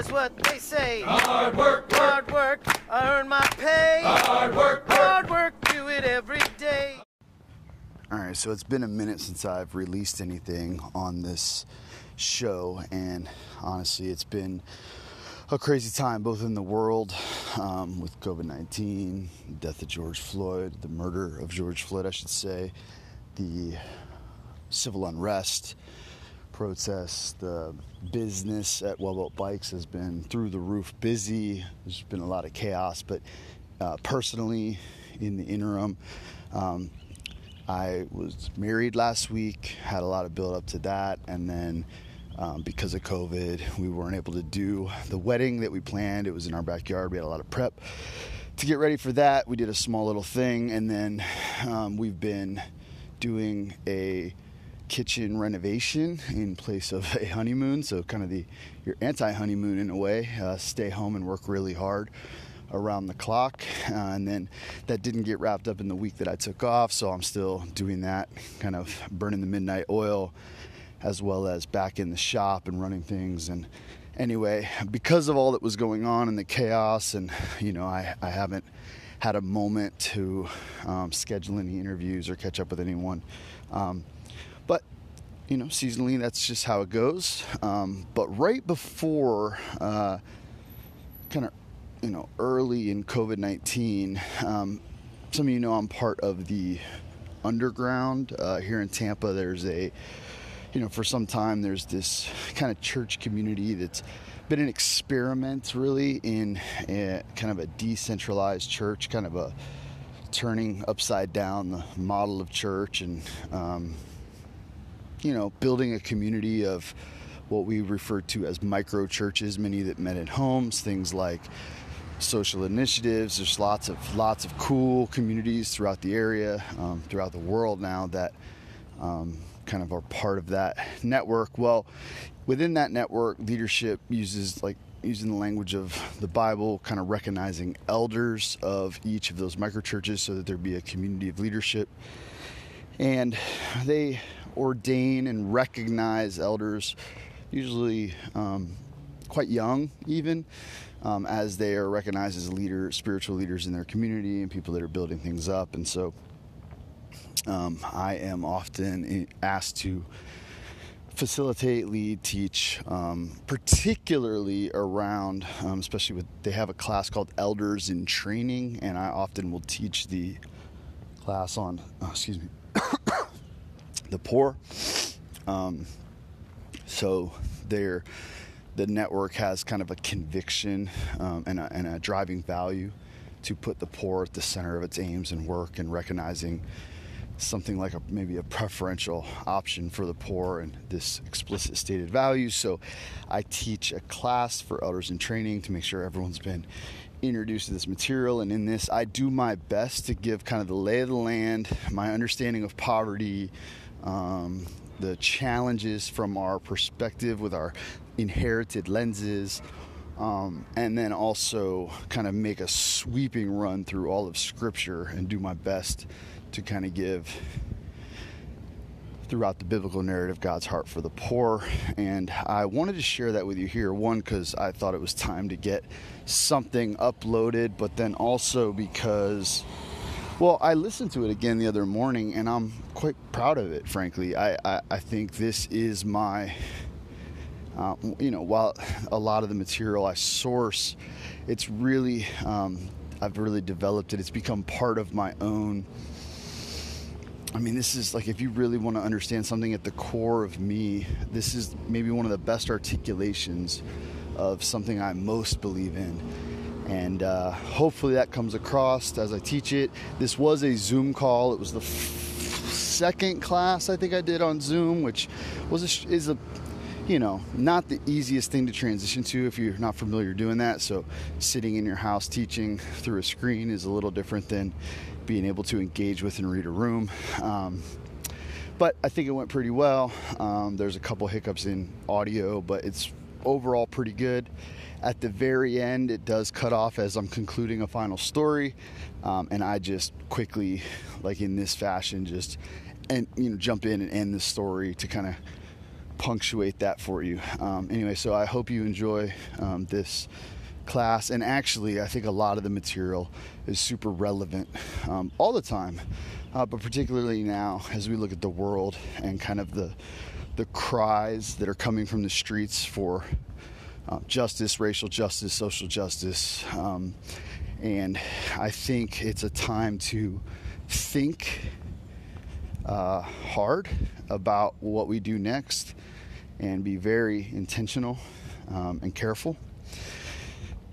That's what they say. Hard work, hard work, I earn my pay. Hard work, hard work, do it every day. All right, so it's been a minute since I've released anything on this show, and honestly, it's been a crazy time both in the world um, with COVID 19, death of George Floyd, the murder of George Floyd, I should say, the civil unrest, protests, the business at WellBuilt Bikes has been through the roof busy. There's been a lot of chaos, but uh, personally, in the interim, um, I was married last week, had a lot of build up to that, and then um, because of COVID, we weren't able to do the wedding that we planned. It was in our backyard. We had a lot of prep to get ready for that. We did a small little thing, and then um, we've been doing a kitchen renovation in place of a honeymoon. So kind of the your anti-honeymoon in a way. Uh, stay home and work really hard around the clock, uh, and then that didn't get wrapped up in the week that I took off. So I'm still doing that, kind of burning the midnight oil as well as back in the shop and running things. And anyway, because of all that was going on and the chaos, and you know, I, I haven't had a moment to um, schedule any interviews or catch up with anyone. Um, but you know, seasonally, that's just how it goes. Um, but right before, uh, kind of, you know, early in COVID 19, um, some of you know I'm part of the underground uh, here in Tampa. There's a you know, for some time there's this kind of church community that's been an experiment really in a, kind of a decentralized church, kind of a turning upside down the model of church and, um, you know, building a community of what we refer to as micro churches, many that met in homes, things like social initiatives. There's lots of lots of cool communities throughout the area, um, throughout the world now that um, kind of are part of that network. Well, within that network, leadership uses like using the language of the Bible, kind of recognizing elders of each of those microchurches so that there be a community of leadership. And they ordain and recognize elders, usually um, quite young, even. Um, as they are recognized as leader, spiritual leaders in their community and people that are building things up. And so um, I am often asked to facilitate, lead, teach, um, particularly around, um, especially with they have a class called Elders in Training, and I often will teach the class on, oh, excuse me, the poor. Um, so there, the network has kind of a conviction um, and, a, and a driving value to put the poor at the center of its aims and work and recognizing something like a, maybe a preferential option for the poor and this explicit stated value. So I teach a class for elders in training to make sure everyone's been introduced to this material. And in this, I do my best to give kind of the lay of the land, my understanding of poverty, um, the challenges from our perspective with our inherited lenses. Um, and then also kind of make a sweeping run through all of Scripture and do my best to kind of give throughout the biblical narrative God's heart for the poor. And I wanted to share that with you here. One, because I thought it was time to get something uploaded, but then also because, well, I listened to it again the other morning and I'm quite proud of it, frankly. I, I, I think this is my. Uh, you know, while a lot of the material I source, it's really, um, I've really developed it. It's become part of my own I mean, this is like if you really want to understand something at the core of me, this is maybe one of the best articulations of something I most believe in. And uh, hopefully that comes across as I teach it. This was a Zoom call. It was the f- second class I think I did on Zoom, which was a, is a you know, not the easiest thing to transition to if you're not familiar doing that. So, sitting in your house teaching through a screen is a little different than being able to engage with and read a room. Um, but I think it went pretty well. Um, there's a couple hiccups in audio, but it's overall pretty good. At the very end, it does cut off as I'm concluding a final story, um, and I just quickly, like in this fashion, just and you know jump in and end the story to kind of punctuate that for you. Um, anyway, so I hope you enjoy um, this class. And actually, I think a lot of the material is super relevant um, all the time, uh, but particularly now as we look at the world and kind of the the cries that are coming from the streets for uh, justice, racial justice, social justice. Um, and I think it's a time to think uh, hard about what we do next and be very intentional um, and careful.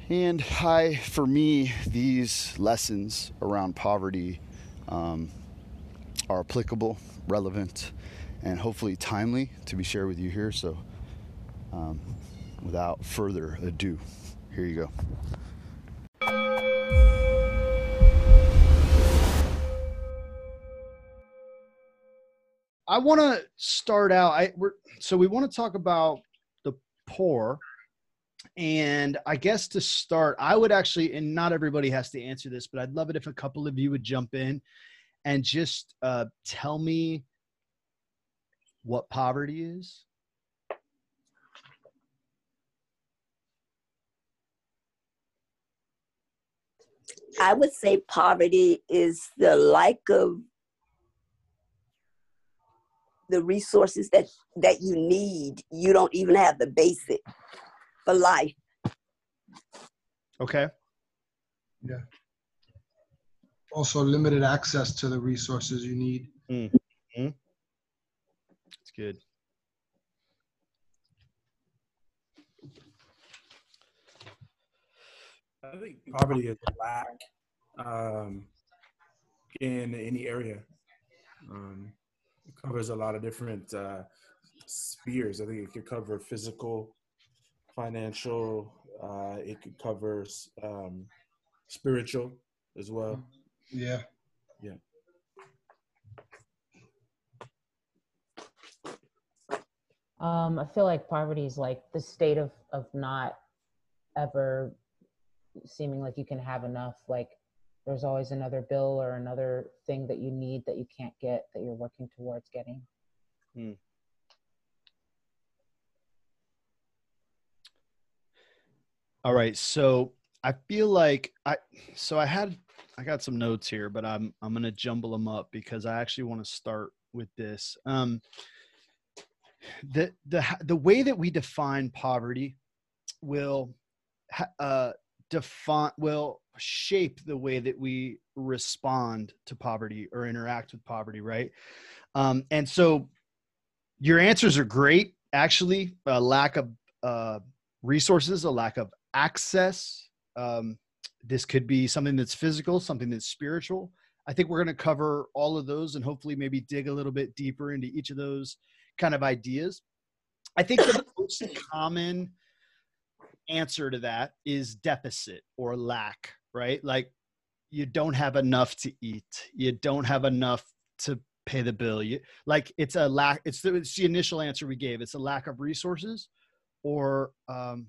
And I, for me, these lessons around poverty um, are applicable, relevant, and hopefully timely to be shared with you here. So, um, without further ado, here you go. I want to start out. I we're, so we want to talk about the poor, and I guess to start, I would actually, and not everybody has to answer this, but I'd love it if a couple of you would jump in and just uh, tell me what poverty is. I would say poverty is the lack of the resources that that you need. You don't even have the basic for life. Okay. Yeah. Also, limited access to the resources you need. Mm-hmm. That's good. I think poverty is a lack um, in any area. Um, it covers a lot of different uh, spheres. I think it could cover physical, financial. Uh, it could cover um, spiritual as well. Yeah. Yeah. Um, I feel like poverty is like the state of of not ever seeming like you can have enough. Like there's always another bill or another thing that you need that you can't get that you're working towards getting. Hmm. All right, so I feel like I so I had I got some notes here, but I'm I'm gonna jumble them up because I actually want to start with this. Um, the the the way that we define poverty will uh, define will shape the way that we respond to poverty or interact with poverty, right? Um, and so your answers are great. Actually, a lack of uh, resources, a lack of access. Um, this could be something that's physical, something that's spiritual. I think we're going to cover all of those and hopefully maybe dig a little bit deeper into each of those kind of ideas. I think the most common answer to that is deficit or lack, right? Like you don't have enough to eat, you don't have enough to pay the bill. You like it's a lack. It's the, it's the initial answer we gave. It's a lack of resources, or um,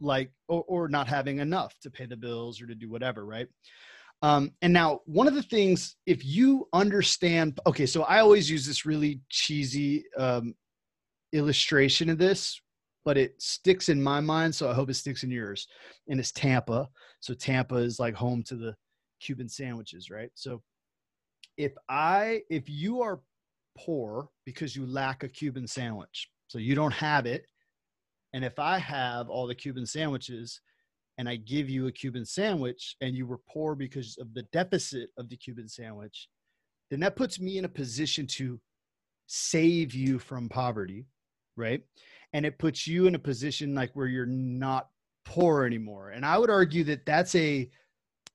like or, or not having enough to pay the bills or to do whatever, right? Um, and now, one of the things, if you understand, okay, so I always use this really cheesy um, illustration of this, but it sticks in my mind, so I hope it sticks in yours. And it's Tampa. So Tampa is like home to the Cuban sandwiches, right? So if I, if you are poor because you lack a Cuban sandwich, so you don't have it, and if I have all the Cuban sandwiches, and I give you a Cuban sandwich and you were poor because of the deficit of the Cuban sandwich, then that puts me in a position to save you from poverty, right? And it puts you in a position like where you're not poor anymore. And I would argue that that's a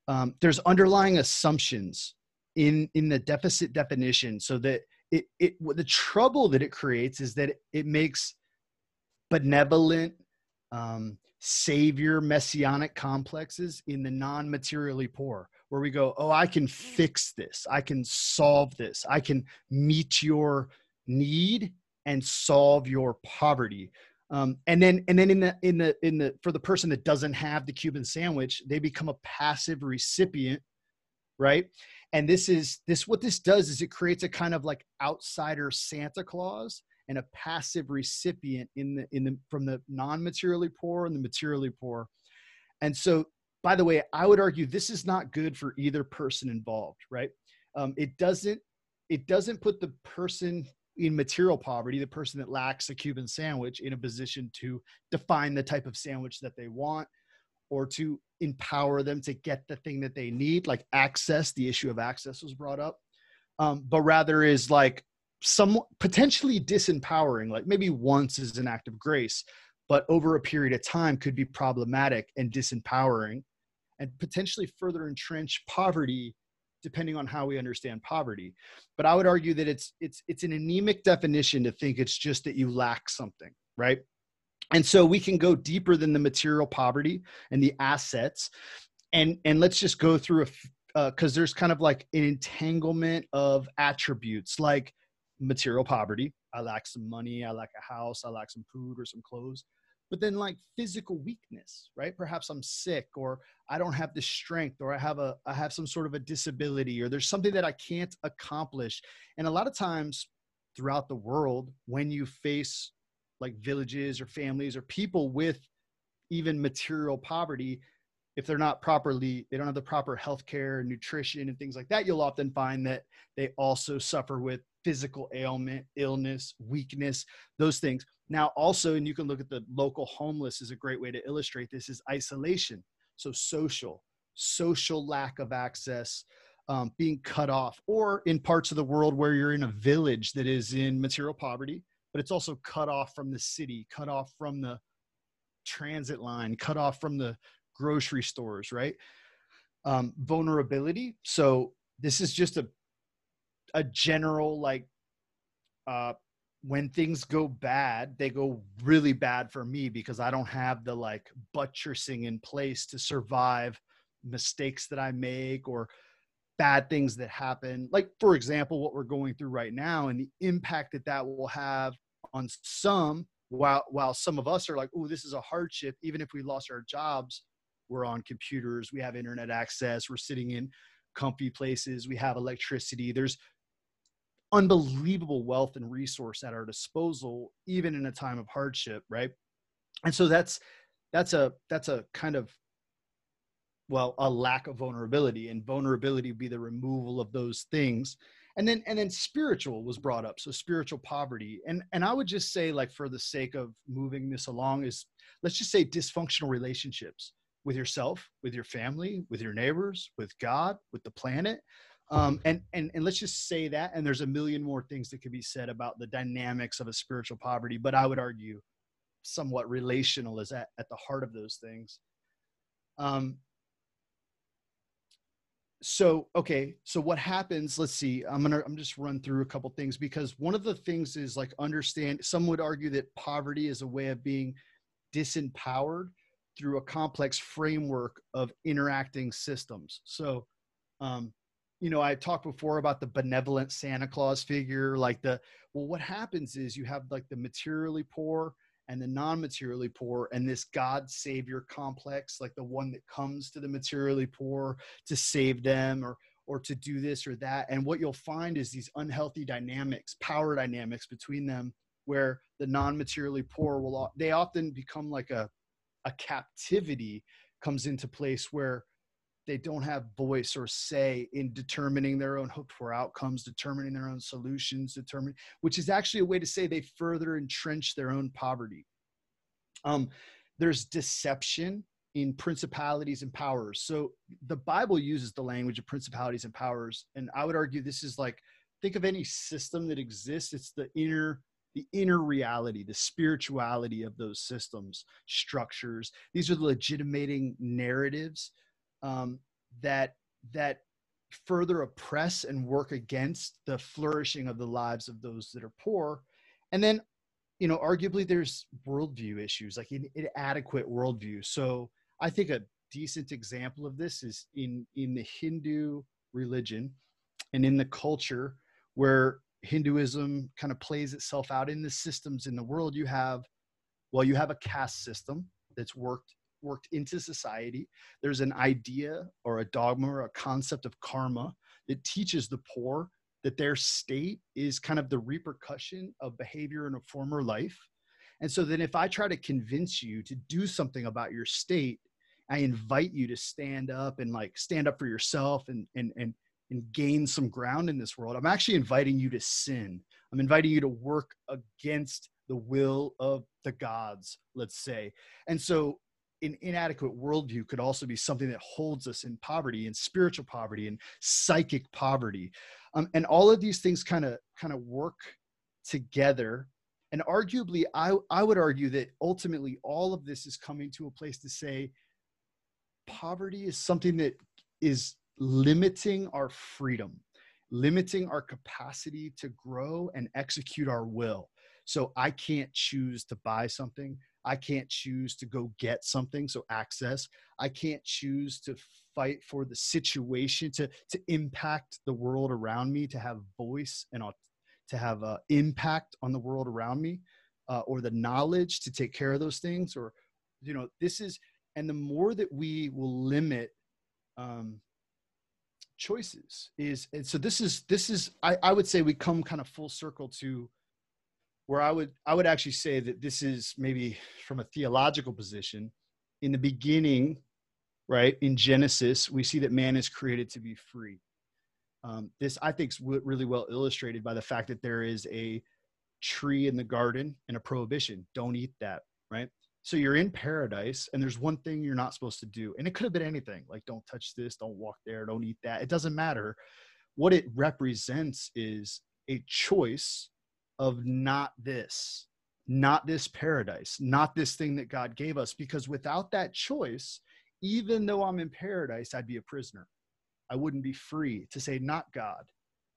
um, there's underlying assumptions in in the deficit definition, so that it it the trouble that it creates is that it, it makes benevolent um, savior messianic complexes in the non-materially poor where we go oh i can fix this. I can solve this. I can meet your need and solve your poverty. Um, and then and then in the in the in the for the person that doesn't have the cuban sandwich they become a passive recipient right? And this is this what this does is it creates a kind of like outsider santa claus and a passive recipient in the in the from the non-materially poor and the materially poor. And so by the way i would argue this is not good for either person involved right? Um, it doesn't it doesn't put the person in material poverty the person that lacks a cuban sandwich in a position to define the type of sandwich that they want or to empower them to get the thing that they need like access the issue of access was brought up. Um, but rather is like some potentially disempowering like maybe once is an act of grace but over a period of time could be problematic and disempowering and potentially further entrench poverty depending on how we understand poverty. But i would argue that it's it's it's an anemic definition to think it's just that you lack something right? And so we can go deeper than the material poverty and the assets. And and let's just go through a because uh, there's kind of like an entanglement of attributes like material poverty. I lack some money, I lack a house, I lack some food or some clothes. But then like physical weakness, right? Perhaps I'm sick or I don't have the strength or I have a I have some sort of a disability or there's something that I can't accomplish. And a lot of times throughout the world when you face like villages or families or people with even material poverty, if they're not properly they don't have the proper health care nutrition and things like that you'll often find that they also suffer with physical ailment illness weakness those things now also and you can look at the local homeless is a great way to illustrate this is isolation so social social lack of access um, being cut off or in parts of the world where you're in a village that is in material poverty but it's also cut off from the city cut off from the transit line cut off from the grocery stores, right? Um, vulnerability. So this is just a a general like uh, when things go bad, they go really bad for me because I don't have the like buttressing in place to survive mistakes that I make or bad things that happen. Like, for example, what we're going through right now and the impact that that will have on some, while, while some of us are like, oh, this is a hardship, even if we lost our jobs, we're on computers, we have internet access, we're sitting in comfy places, we have electricity. There's unbelievable wealth and resource at our disposal, even in a time of hardship, right? And so that's that's a that's a kind of well a lack of vulnerability and vulnerability would be the removal of those things and then and then spiritual was brought up so spiritual poverty and and i would just say like for the sake of moving this along is let's just say dysfunctional relationships with yourself, with your family, with your neighbors, with God, with the planet. Um, and, and, and let's just say that. And there's a million more things that could be said about the dynamics of a spiritual poverty, but I would argue somewhat relational is at, at the heart of those things. Um, so okay so what happens let's see i'm gonna i'm just run through a couple things because one of the things is like understand some would argue that poverty is a way of being disempowered through a complex framework of interacting systems. So, um, you know, I talked before about the benevolent Santa Claus figure, like the, well, what happens is you have like the materially poor and the non-materially poor and this god savior complex like the one that comes to the materially poor to save them or or to do this or that. And what you'll find is these unhealthy dynamics power dynamics between them where the non-materially poor will they often become like a a captivity comes into place where they don't have voice or say in determining their own hoped for outcomes, determining their own solutions, determining, which is actually a way to say they further entrench their own poverty. Um, there's deception in principalities and powers. So the Bible uses the language of principalities and powers. And I would argue this is like, think of any system that exists, it's the inner the inner reality, the spirituality of those systems, structures. These are the legitimating narratives um, that that further oppress and work against the flourishing of the lives of those that are poor. And then, you know, arguably there's worldview issues, like an inadequate worldview. So I think a decent example of this is in in the Hindu religion and in the culture where Hinduism kind of plays itself out in the systems in the world. You have, well, you have a caste system that's worked worked into society. There's an idea or a dogma or a concept of karma that teaches the poor that their state is kind of the repercussion of behavior in a former life. And so then if I try to convince you to do something about your state, I invite you to stand up and like stand up for yourself and and and and gain some ground in this world. I'm actually inviting you to sin. I'm inviting you to work against the will of the gods, let's say. And so an inadequate worldview could also be something that holds us in poverty and spiritual poverty and psychic poverty. Um, and all of these things kind of kind of work together. And arguably I, I would argue that ultimately all of this is coming to a place to say poverty is something that is limiting our freedom limiting our capacity to grow and execute our will. So i can't choose to buy something I can't choose to go get something, so access. I can't choose to fight for the situation to to impact the world around me, to have voice and to have uh, impact on the world around me, uh, or the knowledge to take care of those things, or you know, this is. And the more that we will limit um, choices is, and so this is this is I, I would say we come kind of full circle to where I would I would actually say that this is maybe from a theological position. In the beginning, right in Genesis, we see that man is created to be free. Um, this I think is really well illustrated by the fact that there is a tree in the garden and a prohibition: don't eat that. Right. So you're in paradise, and there's one thing you're not supposed to do, and it could have been anything like don't touch this, don't walk there, don't eat that. It doesn't matter. What it represents is a choice of not this, not this paradise, not this thing that God gave us. Because without that choice, even though I'm in paradise, I'd be a prisoner. I wouldn't be free to say, not God,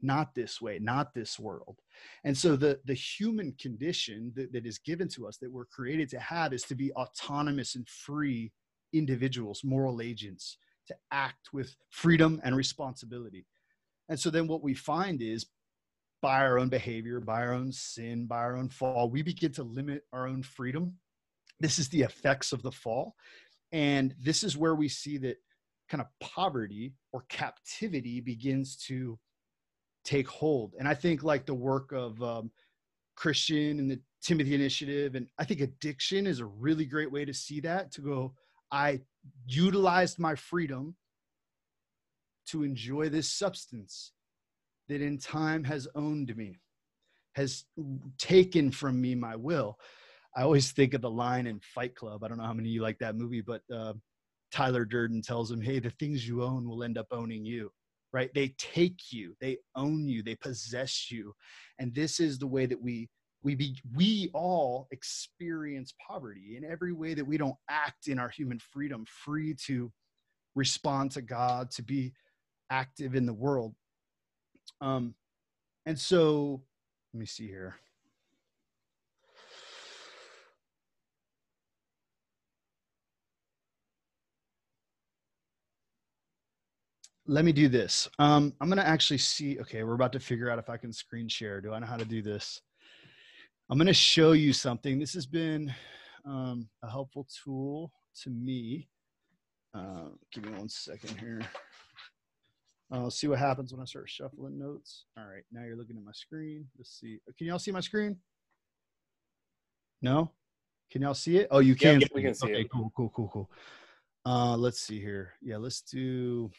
not this way, not this world. And so the, the human condition that, that is given to us that we're created to have is to be autonomous and free individuals, moral agents, to act with freedom and responsibility. And so then what we find is by our own behavior, by our own sin, by our own fall, we begin to limit our own freedom. This is the effects of the fall. And this is where we see that kind of poverty or captivity begins to take hold. And I think, like the work of um, Christian and the Timothy Initiative, and I think addiction is a really great way to see that to go, I utilized my freedom to enjoy this substance that in time has owned me, has taken from me my will. I always think of the line in Fight Club. I don't know how many of you like that movie, but uh, Tyler Durden tells him, Hey, the things you own will end up owning you, right? They take you, they own you, they possess you. And this is the way that we we be, we all experience poverty in every way that we don't act in our human freedom free to respond to god to be active in the world um, and so let me see here. Let me do this. Um, I'm going to actually see. Okay, we're about to figure out if I can screen share. Do I know how to do this? I'm going to show you something. This has been um, a helpful tool to me. Uh, give me one second here. I'll see what happens when I start shuffling notes. All right, now you're looking at my screen. Let's see. Can y'all see my screen? No? Can y'all see it? Oh, you can. Yeah, we can see okay, it. cool, cool, cool, cool. Uh, let's see here. Yeah, let's do.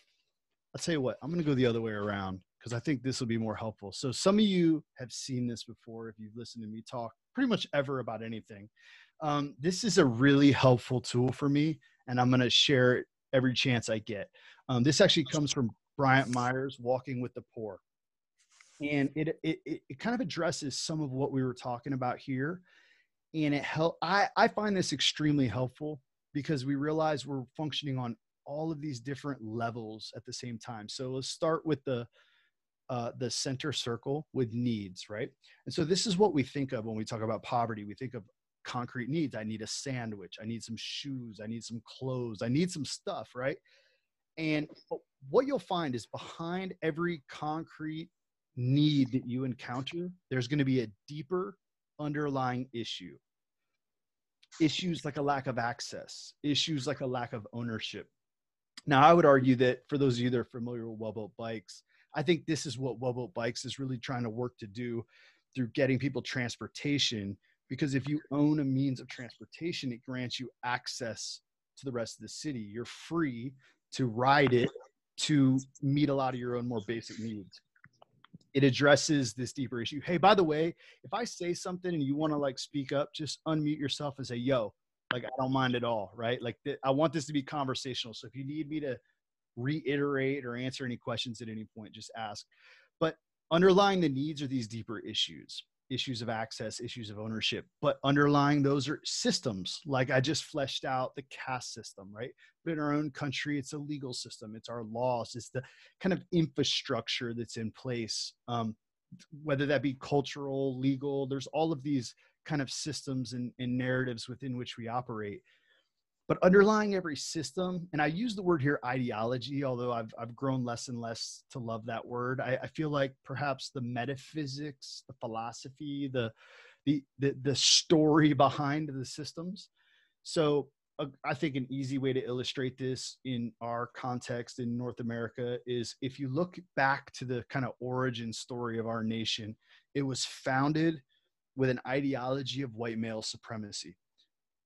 I'll tell you what. I'm gonna go the other way around because I think this will be more helpful. So some of you have seen this before if you've listened to me talk pretty much ever about anything. Um, this is a really helpful tool for me, and I'm gonna share it every chance I get. Um, this actually comes from Bryant Myers, Walking with the Poor. And it, it, it kind of addresses some of what we were talking about here. And it help I, I find this extremely helpful because we realize we're functioning on all of these different levels at the same time. So let's start with the uh, the center circle with needs, right? And so this is what we think of when we talk about poverty. We think of concrete needs. I need a sandwich. I need some shoes. I need some clothes. I need some stuff, right? And what you'll find is behind every concrete need that you encounter, there's going to be a deeper underlying issue. Issues like a lack of access, issues like a lack of ownership. Now, I would argue that for those of you that are familiar with well bikes, I think this is what WellBuilt Bikes is really trying to work to do through getting people transportation. Because if you own a means of transportation, it grants you access to the rest of the city. You're free to ride it to meet a lot of your own more basic needs. It addresses this deeper issue. Hey, by the way, if I say something and you want to like speak up, just unmute yourself and say, yo, like I don't mind at all, right? Like th- I want this to be conversational. So if you need me to reiterate or answer any questions at any point, just ask. But underlying the needs are these deeper issues issues of access, issues of ownership. But underlying those are systems, like I just fleshed out the caste system, right? But in our own country, it's a legal system, it's our laws, it's the kind of infrastructure that's in place, um, whether that be cultural, legal, there's all of these kind of systems and, and narratives within which we operate but underlying every system and i use the word here ideology although i've, I've grown less and less to love that word I, I feel like perhaps the metaphysics the philosophy the the the, the story behind the systems so I think an easy way to illustrate this in our context in North America is if you look back to the kind of origin story of our nation, it was founded with an ideology of white male supremacy.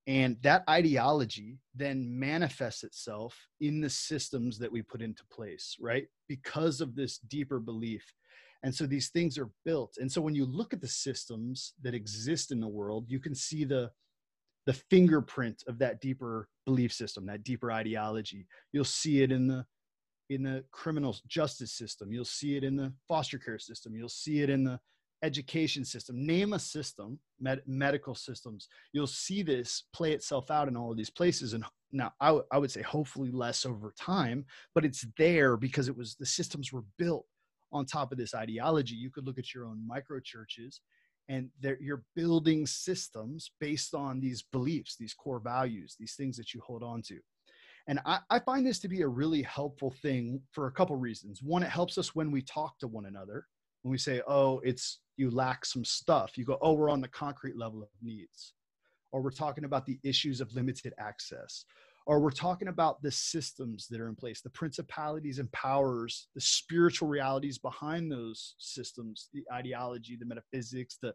And that ideology then manifests itself in the systems that we put into place, right? Because of this deeper belief. And so these things are built. And so when you look at the systems that exist in the world, you can see the the fingerprint of that deeper belief system, that deeper ideology. You'll see it in the in the criminal justice system. You'll see it in the foster care system. You'll see it in the education system. Name a system med- medical systems. You'll see this play itself out in all of these places. And now I, w- I would say hopefully less over time but it's there because it was the systems were built on top of this ideology. You could look at your own micro churches and you're building systems based on these beliefs these core values these things that you hold on to. And I, I find this to be a really helpful thing for a couple reasons. One it helps us when we talk to one another when we say, oh, it's you lack some stuff, you go, oh, we're on the concrete level of needs. Or we're talking about the issues of limited access. Or we're talking about the systems that are in place, the principalities and powers, the spiritual realities behind those systems, the ideology, the metaphysics, the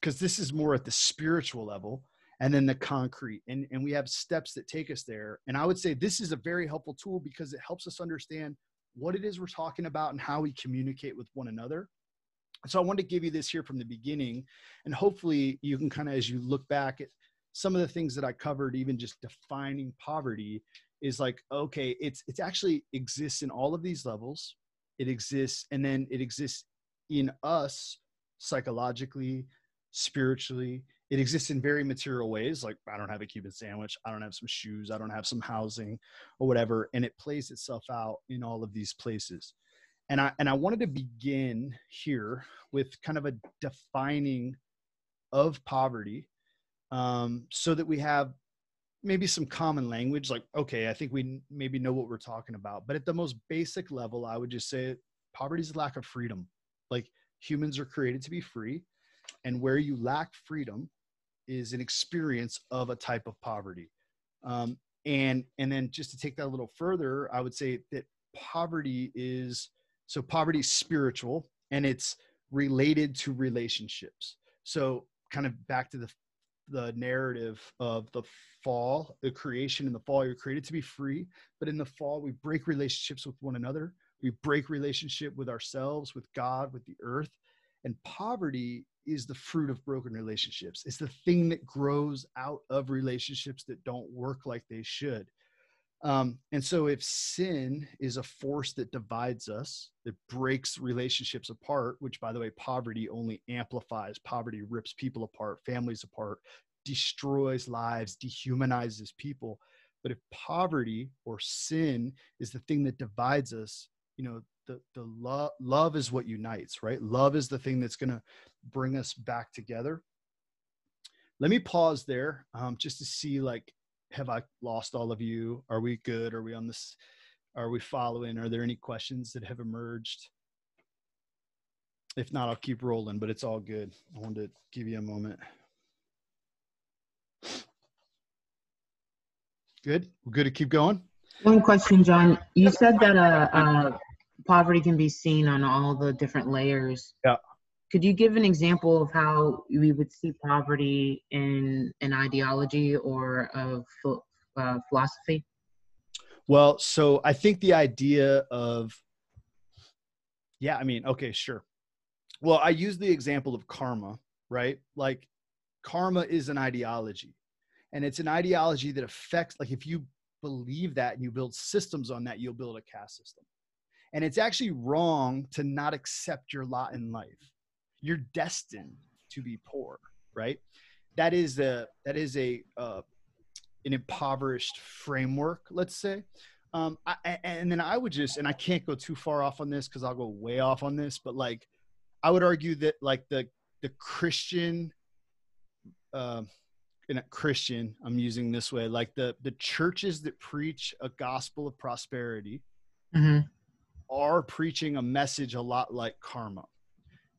because this is more at the spiritual level and then the concrete and, and we have steps that take us there and i would say this is a very helpful tool because it helps us understand what it is we're talking about and how we communicate with one another. So I want to give you this here from the beginning, and hopefully you can kind of, as you look back at some of the things that I covered, even just defining poverty, is like okay, it's it's actually exists in all of these levels. It exists, and then it exists in us psychologically, spiritually, it exists in very material ways like i don't have a cuban sandwich i don't have some shoes i don't have some housing or whatever and it plays itself out in all of these places. And i and i wanted to begin here with kind of a defining of poverty um, so that we have maybe some common language like okay i think we maybe know what we're talking about but at the most basic level i would just say poverty is lack of freedom. Like humans are created to be free and where you lack freedom is an experience of a type of poverty. Um, and and then just to take that a little further, I would say that poverty is so poverty is spiritual and it's related to relationships. So kind of back to the the narrative of the fall, the creation in the fall, you're created to be free, but in the fall we break relationships with one another. We break relationship with ourselves, with God, with the earth. And poverty is the fruit of broken relationships. It's the thing that grows out of relationships that don't work like they should. Um, and so, if sin is a force that divides us, that breaks relationships apart, which, by the way, poverty only amplifies, poverty rips people apart, families apart, destroys lives, dehumanizes people. But if poverty or sin is the thing that divides us, you know, the the love love is what unites right? Love is the thing that's going to bring us back together. Let me pause there um, just to see like have i lost all of you? Are we good? Are we on this are we following? Are there any questions that have emerged? If not i'll keep rolling but it's all good. I wanted to give you a moment. Good? We're good to keep going? One question john. You said that a, a poverty can be seen on all the different layers. Yeah. Could you give an example of how we would see poverty in an ideology or a ph- uh, philosophy? Well, so I think the idea of, yeah, I mean, okay, sure. Well, I use the example of karma, right? Like, karma is an ideology, and it's an ideology that affects, like, if you believe that and you build systems on that, you'll build a caste system. And it's actually wrong to not accept your lot in life. You're destined to be poor, right? That is a that is a uh, an impoverished framework, let's say. Um, I, and then I would just, and I can't go too far off on this because I'll go way off on this, but like, I would argue that like the the Christian, uh, in a Christian, I'm using this way, like the the churches that preach a gospel of prosperity Mm-hmm. Are preaching a message a lot like karma.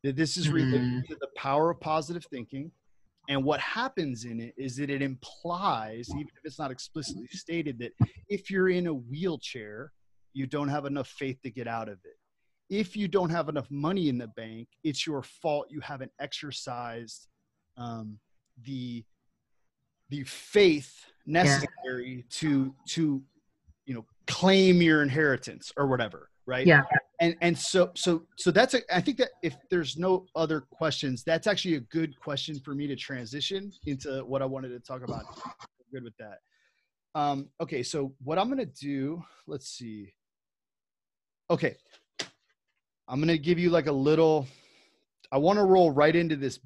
That this is related to the power of positive thinking. And what happens in it is that it implies, even if it's not explicitly stated, that if you're in a wheelchair, you don't have enough faith to get out of it. If you don't have enough money in the bank, it's your fault you haven't exercised um, the the faith necessary to to you know claim your inheritance or whatever right? Yeah. and and so so so that's a i think that if there's no other questions that's actually a good question for me to transition into what i wanted to talk about. Good with that. Um okay so what i'm gonna do let's see. Okay. I'm gonna give you like a little i want to roll right into this.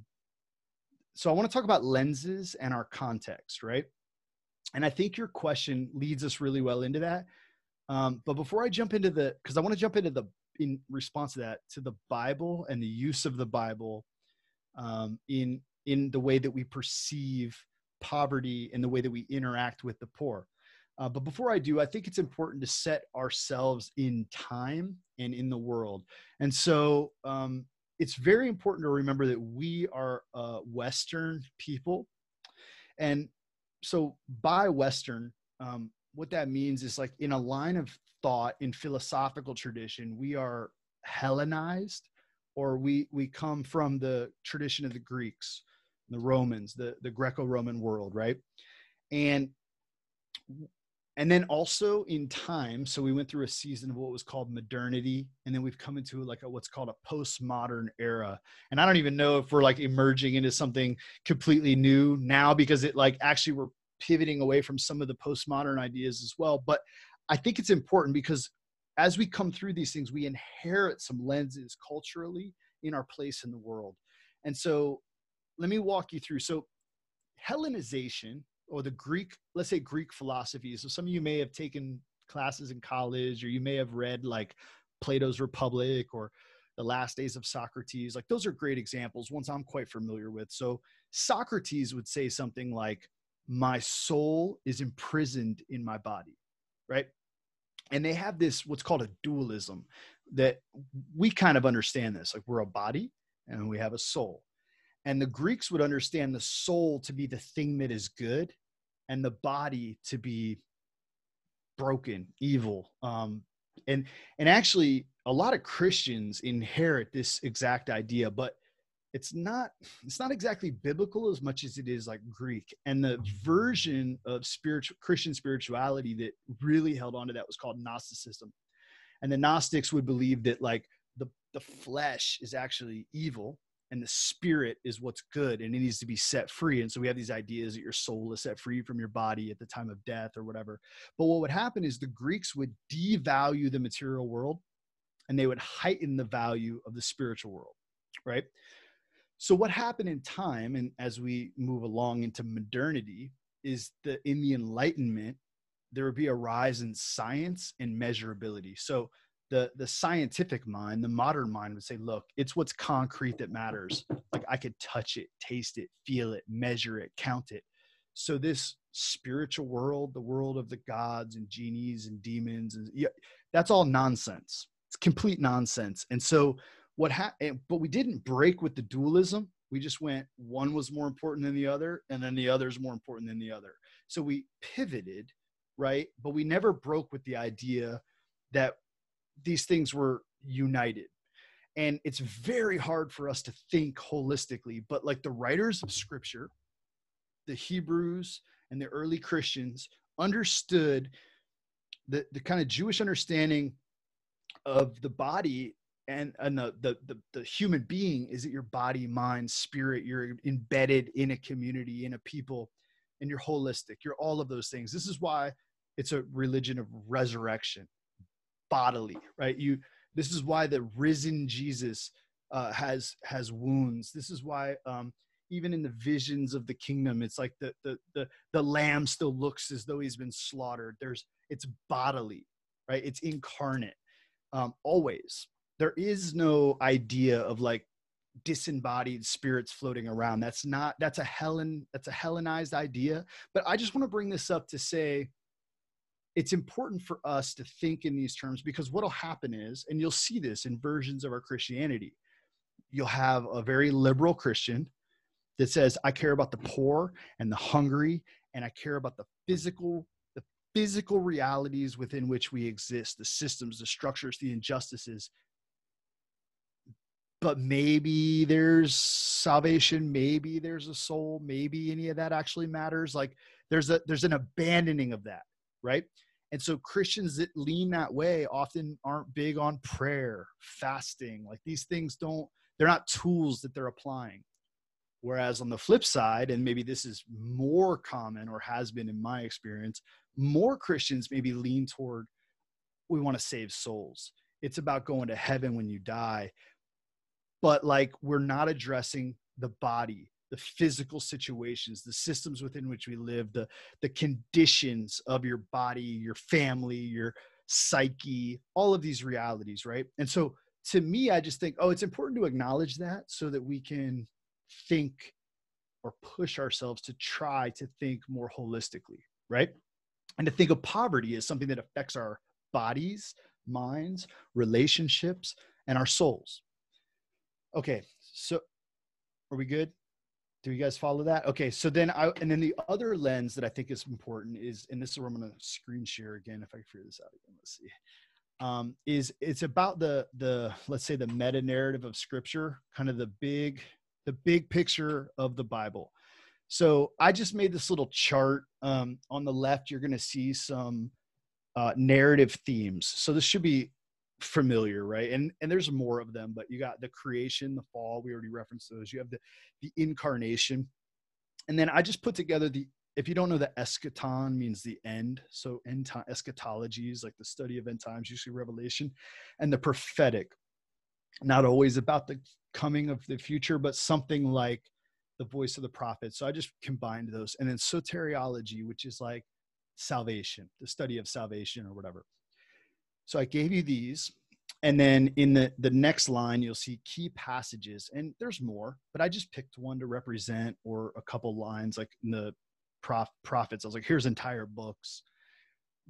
So i want to talk about lenses and our context right? And i think your question leads us really well into that um, but before I jump into the, because I want to jump into the, in response to that, to the Bible and the use of the Bible um, in in the way that we perceive poverty and the way that we interact with the poor. Uh, but before I do, I think it's important to set ourselves in time and in the world. And so um, it's very important to remember that we are uh, Western people. And so by Western, um, what that means is like in a line of thought in philosophical tradition we are hellenized or we we come from the tradition of the greeks the romans the the greco-roman world right? And and then also in time so we went through a season of what was called modernity and then we've come into like a, what's called a postmodern era. And i don't even know if we're like emerging into something completely new now because it like actually we're pivoting away from some of the postmodern ideas as well. But I think it's important because as we come through these things, we inherit some lenses culturally in our place in the world. And so let me walk you through. So Hellenization or the Greek, let's say Greek philosophy. So some of you may have taken classes in college or you may have read like Plato's Republic or the last days of Socrates. Like those are great examples, ones I'm quite familiar with. So Socrates would say something like, my soul is imprisoned in my body right? And they have this what's called a dualism that we kind of understand this like we're a body and we have a soul. And the greeks would understand the soul to be the thing that is good and the body to be broken evil. Um and and actually a lot of christians inherit this exact idea but it's not it's not exactly biblical as much as it is like greek and the mm-hmm. version of spiritual christian spirituality that really held on to that was called gnosticism. And the gnostics would believe that like the the flesh is actually evil and the spirit is what's good and it needs to be set free. And so we have these ideas that your soul is set free from your body at the time of death or whatever. But what would happen is the greeks would devalue the material world and they would heighten the value of the spiritual world right so what happened in time, and as we move along into modernity, is that in the Enlightenment, there would be a rise in science and measurability. So the the scientific mind, the modern mind would say, look, it's what's concrete that matters. Like I could touch it, taste it, feel it, measure it, count it. So this spiritual world, the world of the gods and genies and demons, and yeah, that's all nonsense. It's complete nonsense. And so what happened but we didn't break with the dualism. We just went one was more important than the other and then the other is more important than the other. So we pivoted right? But we never broke with the idea that these things were united. And it's very hard for us to think holistically but like the writers of scripture the hebrews and the early christians understood the, the kind of jewish understanding of the body and, and the, the, the, the human being is that your body mind spirit you're embedded in a community in a people and you're holistic you're all of those things. This is why it's a religion of resurrection bodily right? You this is why the risen jesus uh, has has wounds. This is why um, even in the visions of the kingdom it's like the, the the the lamb still looks as though he's been slaughtered. There's it's bodily right? It's incarnate um, always there is no idea of like disembodied spirits floating around. That's not that's a hellen that's a hellenized idea. But i just want to bring this up to say it's important for us to think in these terms because what'll happen is and you'll see this in versions of our christianity you'll have a very liberal christian that says i care about the poor and the hungry and i care about the physical the physical realities within which we exist the systems the structures the injustices but maybe there's salvation maybe there's a soul maybe any of that actually matters. Like there's a there's an abandoning of that right? And so christians that lean that way often aren't big on prayer fasting like these things don't they're not tools that they're applying. Whereas on the flip side and maybe this is more common or has been in my experience more christians maybe lean toward we want to save souls. It's about going to heaven when you die but like we're not addressing the body the physical situations the systems within which we live the the conditions of your body your family your psyche all of these realities right? And so to me i just think oh it's important to acknowledge that so that we can think or push ourselves to try to think more holistically right? And to think of poverty as something that affects our bodies minds relationships and our souls Okay, so are we good? Do you guys follow that? Okay, so then I and then the other lens that I think is important is, and this is where I'm to screen share again if I can figure this out again. Let's see. Um, is it's about the the let's say the meta narrative of Scripture, kind of the big the big picture of the Bible. So I just made this little chart. Um, on the left, you're going to see some uh, narrative themes. So this should be familiar, right? And and there's more of them, but you got the creation, the fall. We already referenced those. You have the the incarnation, and then I just put together the. If you don't know, the eschaton means the end. So end time eschatology is like the study of end times, usually Revelation, and the prophetic. Not always about the coming of the future, but something like the voice of the prophet. So I just combined those, and then soteriology, which is like salvation, the study of salvation or whatever. So I gave you these. And then in the, the next line, you'll see key passages. And there's more, but I just picked one to represent or a couple lines like in the prof, prophets. I was like, here's entire books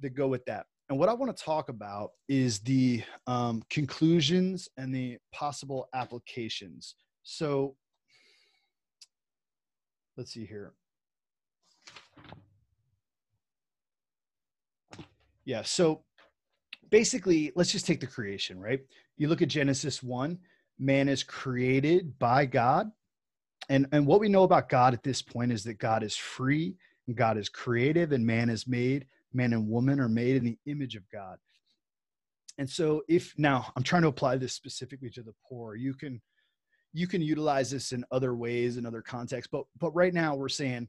that go with that. And what I want to talk about is the um, conclusions and the possible applications. So let's see here. Yeah, so basically, let's just take the creation, right? You look at Genesis 1, man is created by God. And, and what we know about God at this point is that God is free and God is creative and man is made, man and woman are made in the image of God. And so if now I'm trying to apply this specifically to the poor, you can you can utilize this in other ways in other contexts, but but right now we're saying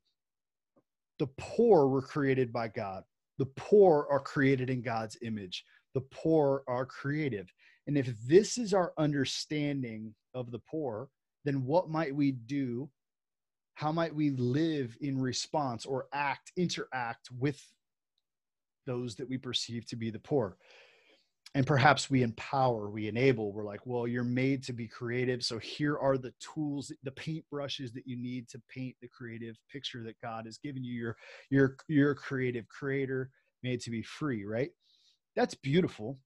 the poor were created by God. The poor are created in God's image the poor are creative. And if this is our understanding of the poor, then what might we do? How might we live in response or act, interact with those that we perceive to be the poor? And perhaps we empower, we enable. We're like, well, you're made to be creative. So here are the tools, the paint brushes that you need to paint the creative picture that God has given you. You're, you're, you're a creative creator made to be free, right? That's beautiful.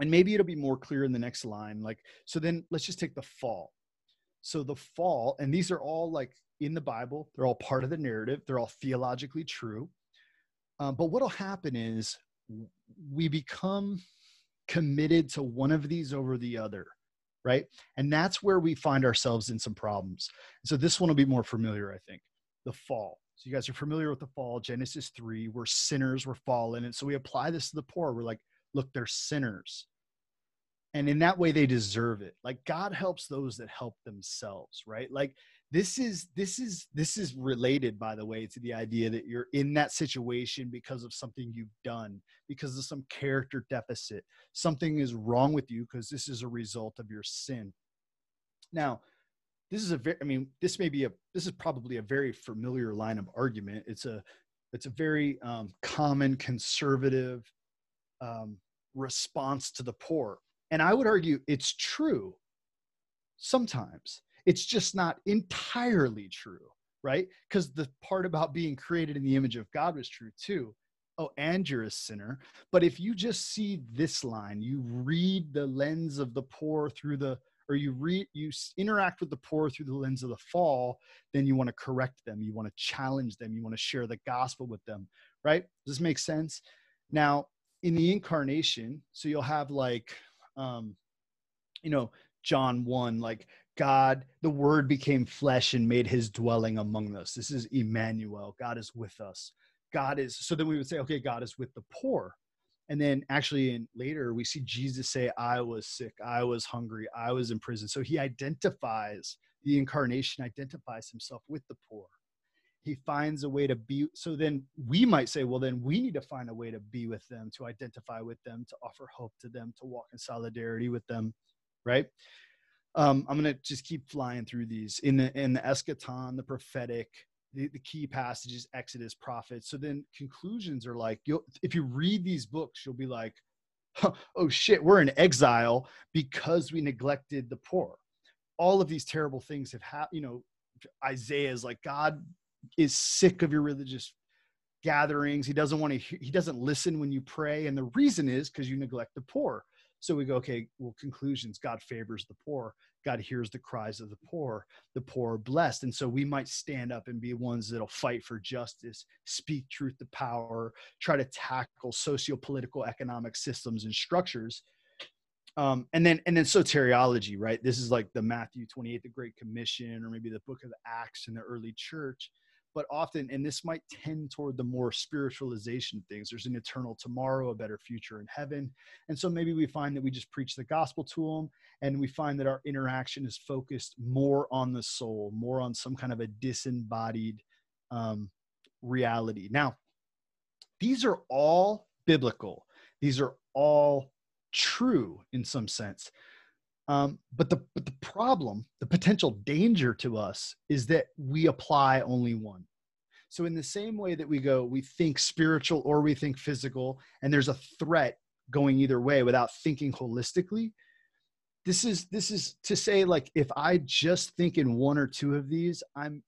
And maybe it'll be more clear in the next line like so then let's just take the fall. So the fall and these are all like in the bible. They're all part of the narrative. They're all theologically true. Um, but what'll happen is we become committed to one of these over the other right? And that's where we find ourselves in some problems. So this one will be more familiar i think. The fall so you guys are familiar with the fall genesis 3 we're sinners we're fallen. And so we apply this to the poor. We're like look they're sinners. And in that way they deserve it. Like god helps those that help themselves right? Like this is this is this is related by the way to the idea that you're in that situation because of something you've done because of some character deficit. Something is wrong with you because this is a result of your sin. Now this is a very i mean this may be a this is probably a very familiar line of argument it's a it's a very um, common conservative um, response to the poor and i would argue it's true sometimes it's just not entirely true, right? Because the part about being created in the image of God was true too. Oh, and you're a sinner. But if you just see this line, you read the lens of the poor through the, or you read, you interact with the poor through the lens of the fall, then you want to correct them. You want to challenge them. You want to share the gospel with them, right? Does this make sense? Now, in the incarnation, so you'll have like, um, you know, John 1, like God, the word became flesh and made his dwelling among us. This is Emmanuel. God is with us. God is, so then we would say, okay, God is with the poor. And then actually in later we see Jesus say, I was sick, I was hungry, I was in prison. So he identifies, the incarnation identifies himself with the poor. He finds a way to be, so then we might say, well, then we need to find a way to be with them, to identify with them, to offer hope to them, to walk in solidarity with them, right? um, I'm gonna just keep flying through these in the in the eschaton, the prophetic, the, the key passages, Exodus, prophets. So then conclusions are like, you'll if you read these books, you'll be like, oh shit, we're in exile because we neglected the poor. All of these terrible things have happened. You know, Isaiah is like, God is sick of your religious gatherings. He doesn't want to. He doesn't listen when you pray, and the reason is because you neglect the poor. So we go, okay, well, conclusions God favors the poor. God hears the cries of the poor. The poor are blessed. And so we might stand up and be ones that'll fight for justice, speak truth to power, try to tackle socio-political economic systems and structures. Um, and then and then soteriology, right? This is like the Matthew 28, the Great Commission, or maybe the book of Acts in the early church but often and this might tend toward the more spiritualization things there's an eternal tomorrow a better future in heaven. And so maybe we find that we just preach the gospel to them and we find that our interaction is focused more on the soul more on some kind of a disembodied um, reality. Now these are all biblical. These are all true in some sense um, but the but the problem, the potential danger to us is that we apply only one. So in the same way that we go, we think spiritual or we think physical, and there's a threat going either way without thinking holistically. This is this is to say like if I just think in one or two of these, I'm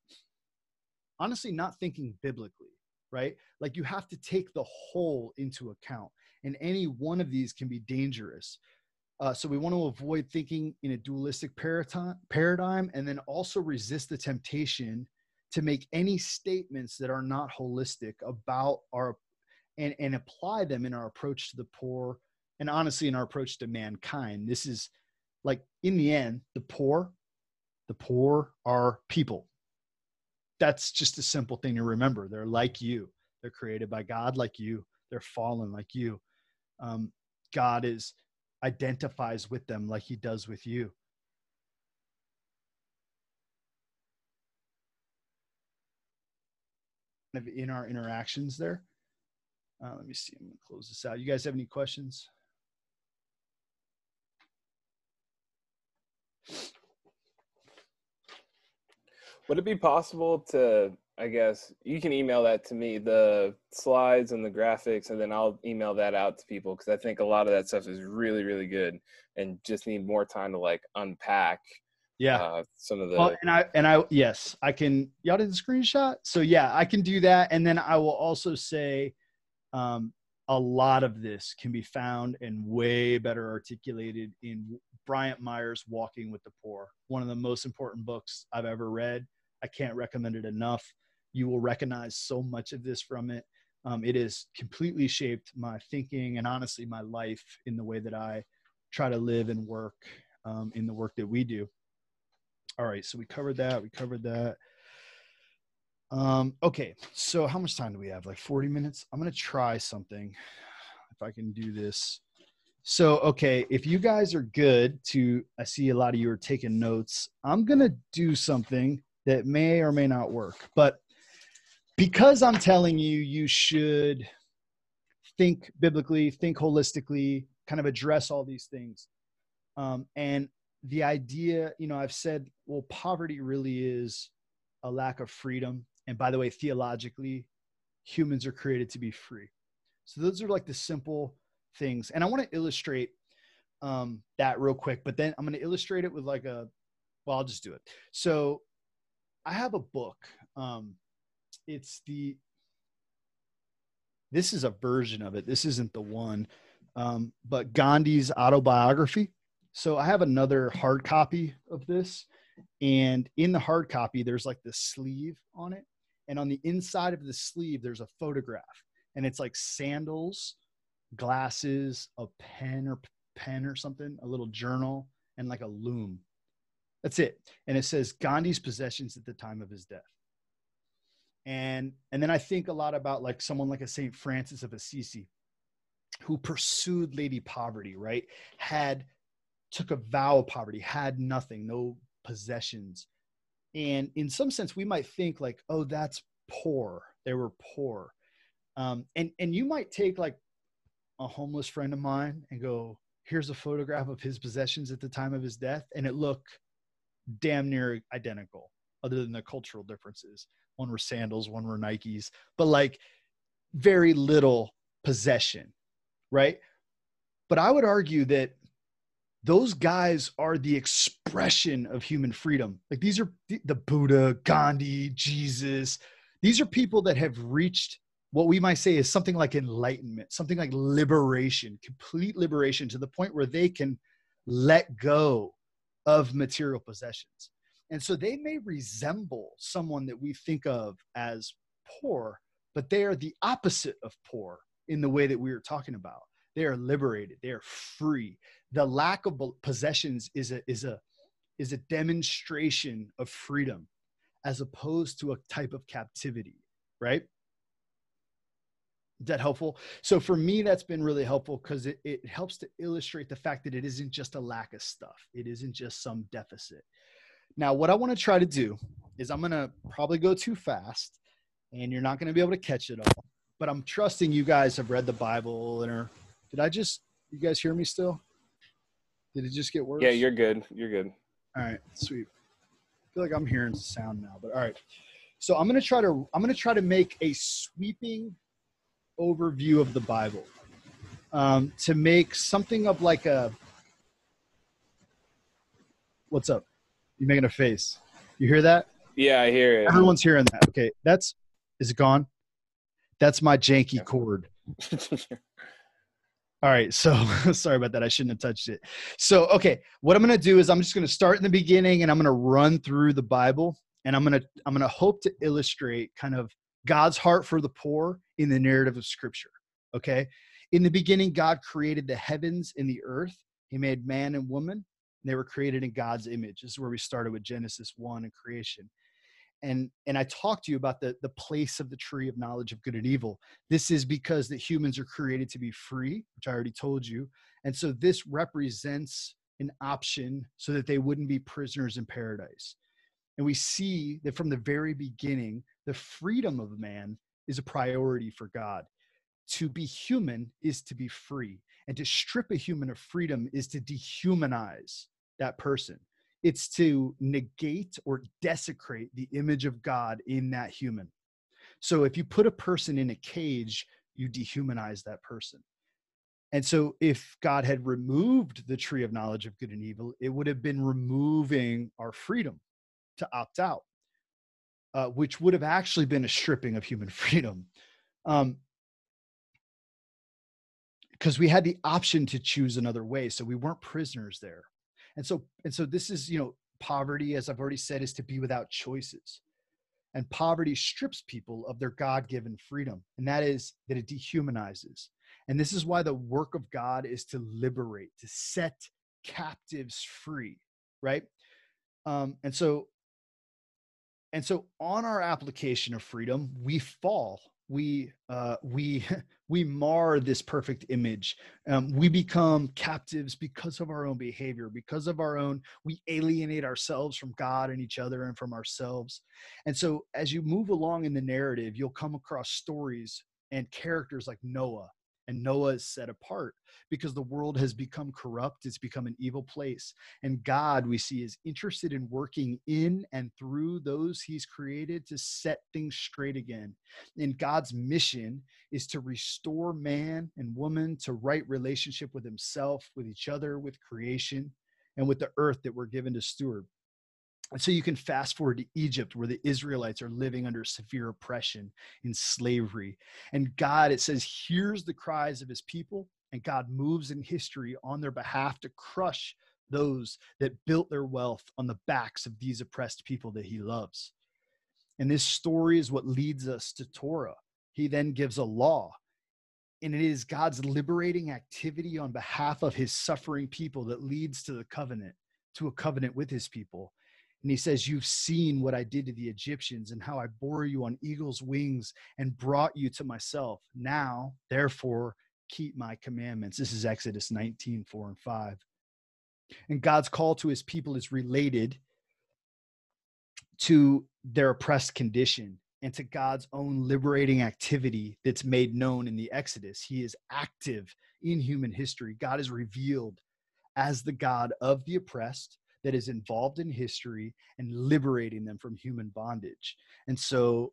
honestly not thinking biblically, right? Like you have to take the whole into account, and any one of these can be dangerous. Uh, so we want to avoid thinking in a dualistic paradigm and then also resist the temptation to make any statements that are not holistic about our and, and apply them in our approach to the poor and honestly in our approach to mankind. This is like in the end, the poor, the poor are people. That's just a simple thing to remember. They're like you. They're created by God like you. They're fallen like you. Um, God is identifies with them like he does with you. In our interactions there. Uh, let me see. I'm going to close this out. You guys have any questions? Would it be possible to I guess you can email that to me, the slides and the graphics, and then I'll email that out to people because I think a lot of that stuff is really, really good, and just need more time to like unpack. Yeah, uh, some of the. Well, and I and I yes, I can. Y'all did the screenshot, so yeah, I can do that, and then I will also say, um, a lot of this can be found and way better articulated in Bryant Myers' Walking with the Poor, one of the most important books I've ever read. I can't recommend it enough you will recognize so much of this from it Um, it has completely shaped my thinking and honestly my life in the way that I try to live and work um, in the work that we do. All right, so we covered that. We covered that. Um, okay, so how much time do we have? Like 40 minutes? I'm gonna try something if I can do this. So, okay, if you guys are good to, I see a lot of you are taking notes. I'm gonna do something that may or may not work, but because I'm telling you, you should think biblically, think holistically, kind of address all these things. Um, and the idea, you know, I've said, well, poverty really is a lack of freedom. And by the way, theologically, humans are created to be free. So those are like the simple things. And I want to illustrate um, that real quick, but then I'm going to illustrate it with like a, well, I'll just do it. So I have a book. Um, it's the, this is a version of it. This isn't the one, um, but Gandhi's autobiography. So I have another hard copy of this. And in the hard copy, there's like the sleeve on it. And on the inside of the sleeve, there's a photograph. And it's like sandals, glasses, a pen or pen or something, a little journal, and like a loom. That's it. And it says Gandhi's possessions at the time of his death. And and then I think a lot about like someone like a Saint Francis of Assisi, who pursued Lady Poverty, right? Had took a vow of poverty, had nothing, no possessions. And in some sense, we might think like, oh, that's poor. They were poor. Um, and and you might take like a homeless friend of mine and go, here's a photograph of his possessions at the time of his death, and it looked damn near identical, other than the cultural differences. One were sandals, one were Nikes, but like very little possession, right? But I would argue that those guys are the expression of human freedom. Like these are the Buddha, Gandhi, Jesus. These are people that have reached what we might say is something like enlightenment, something like liberation, complete liberation to the point where they can let go of material possessions. And so they may resemble someone that we think of as poor, but they are the opposite of poor in the way that we were talking about. They are liberated, they are free, the lack of possessions is a is a is a demonstration of freedom as opposed to a type of captivity right? Is that helpful? So for me that's been really helpful because it, it helps to illustrate the fact that it isn't just a lack of stuff. It isn't just some deficit now what i want to try to do is i'm going to probably go too fast and you're not going to be able to catch it all but i'm trusting you guys have read the bible and are did i just you guys hear me still did it just get worse? Yeah, you're good. You're good. All right, sweet. I feel like I'm hearing sound now, but all right. So I'm gonna try to I'm gonna try to make a sweeping overview of the Bible um, to make something of like a what's up? You making a face? You hear that? Yeah, I hear it. Everyone's hearing that. Okay, that's is it gone? That's my janky cord. All right. So sorry about that. I shouldn't have touched it. So, okay. What I'm going to do is I'm just going to start in the beginning and I'm going to run through the Bible and I'm going to, I'm going to hope to illustrate kind of God's heart for the poor in the narrative of scripture. Okay. In the beginning, God created the heavens and the earth. He made man and woman. And they were created in God's image. This is where we started with Genesis 1 and creation. And and i talked to you about the the place of the tree of knowledge of good and evil. This is because that humans are created to be free which i already told you. And so this represents an option so that they wouldn't be prisoners in paradise. And we see that from the very beginning the freedom of man is a priority for god. To be human is to be free and to strip a human of freedom is to dehumanize that person it's to negate or desecrate the image of God in that human. So if you put a person in a cage, you dehumanize that person. And so if God had removed the tree of knowledge of good and evil, it would have been removing our freedom to opt out, uh, which would have actually been a stripping of human freedom. Um, because we had the option to choose another way. So we weren't prisoners there and so and so this is you know poverty as i've already said is to be without choices And poverty strips people of their God given freedom, and that is that it dehumanizes. And this is why the work of God is to liberate, to set captives free, right? Um, and so, and so on our application of freedom, we fall we uh, we we mar this perfect image. Um, we become captives because of our own behavior because of our own we alienate ourselves from god and each other and from ourselves. And so as you move along in the narrative you'll come across stories and characters like noah and Noah is set apart because the world has become corrupt. It's become an evil place. And God, we see, is interested in working in and through those he's created to set things straight again. And God's mission is to restore man and woman to right relationship with himself, with each other, with creation, and with the earth that we're given to steward. And so you can fast forward to Egypt, where the Israelites are living under severe oppression in slavery. And God, it says, hears the cries of his people, and God moves in history on their behalf to crush those that built their wealth on the backs of these oppressed people that he loves. And this story is what leads us to Torah. He then gives a law. And it is God's liberating activity on behalf of his suffering people that leads to the covenant, to a covenant with his people. And he says, You've seen what I did to the Egyptians and how I bore you on eagle's wings and brought you to myself. Now, therefore, keep my commandments. This is Exodus 19, 4 and 5. And God's call to his people is related to their oppressed condition and to God's own liberating activity that's made known in the Exodus. He is active in human history. God is revealed as the God of the oppressed that is involved in history and liberating them from human bondage. And so,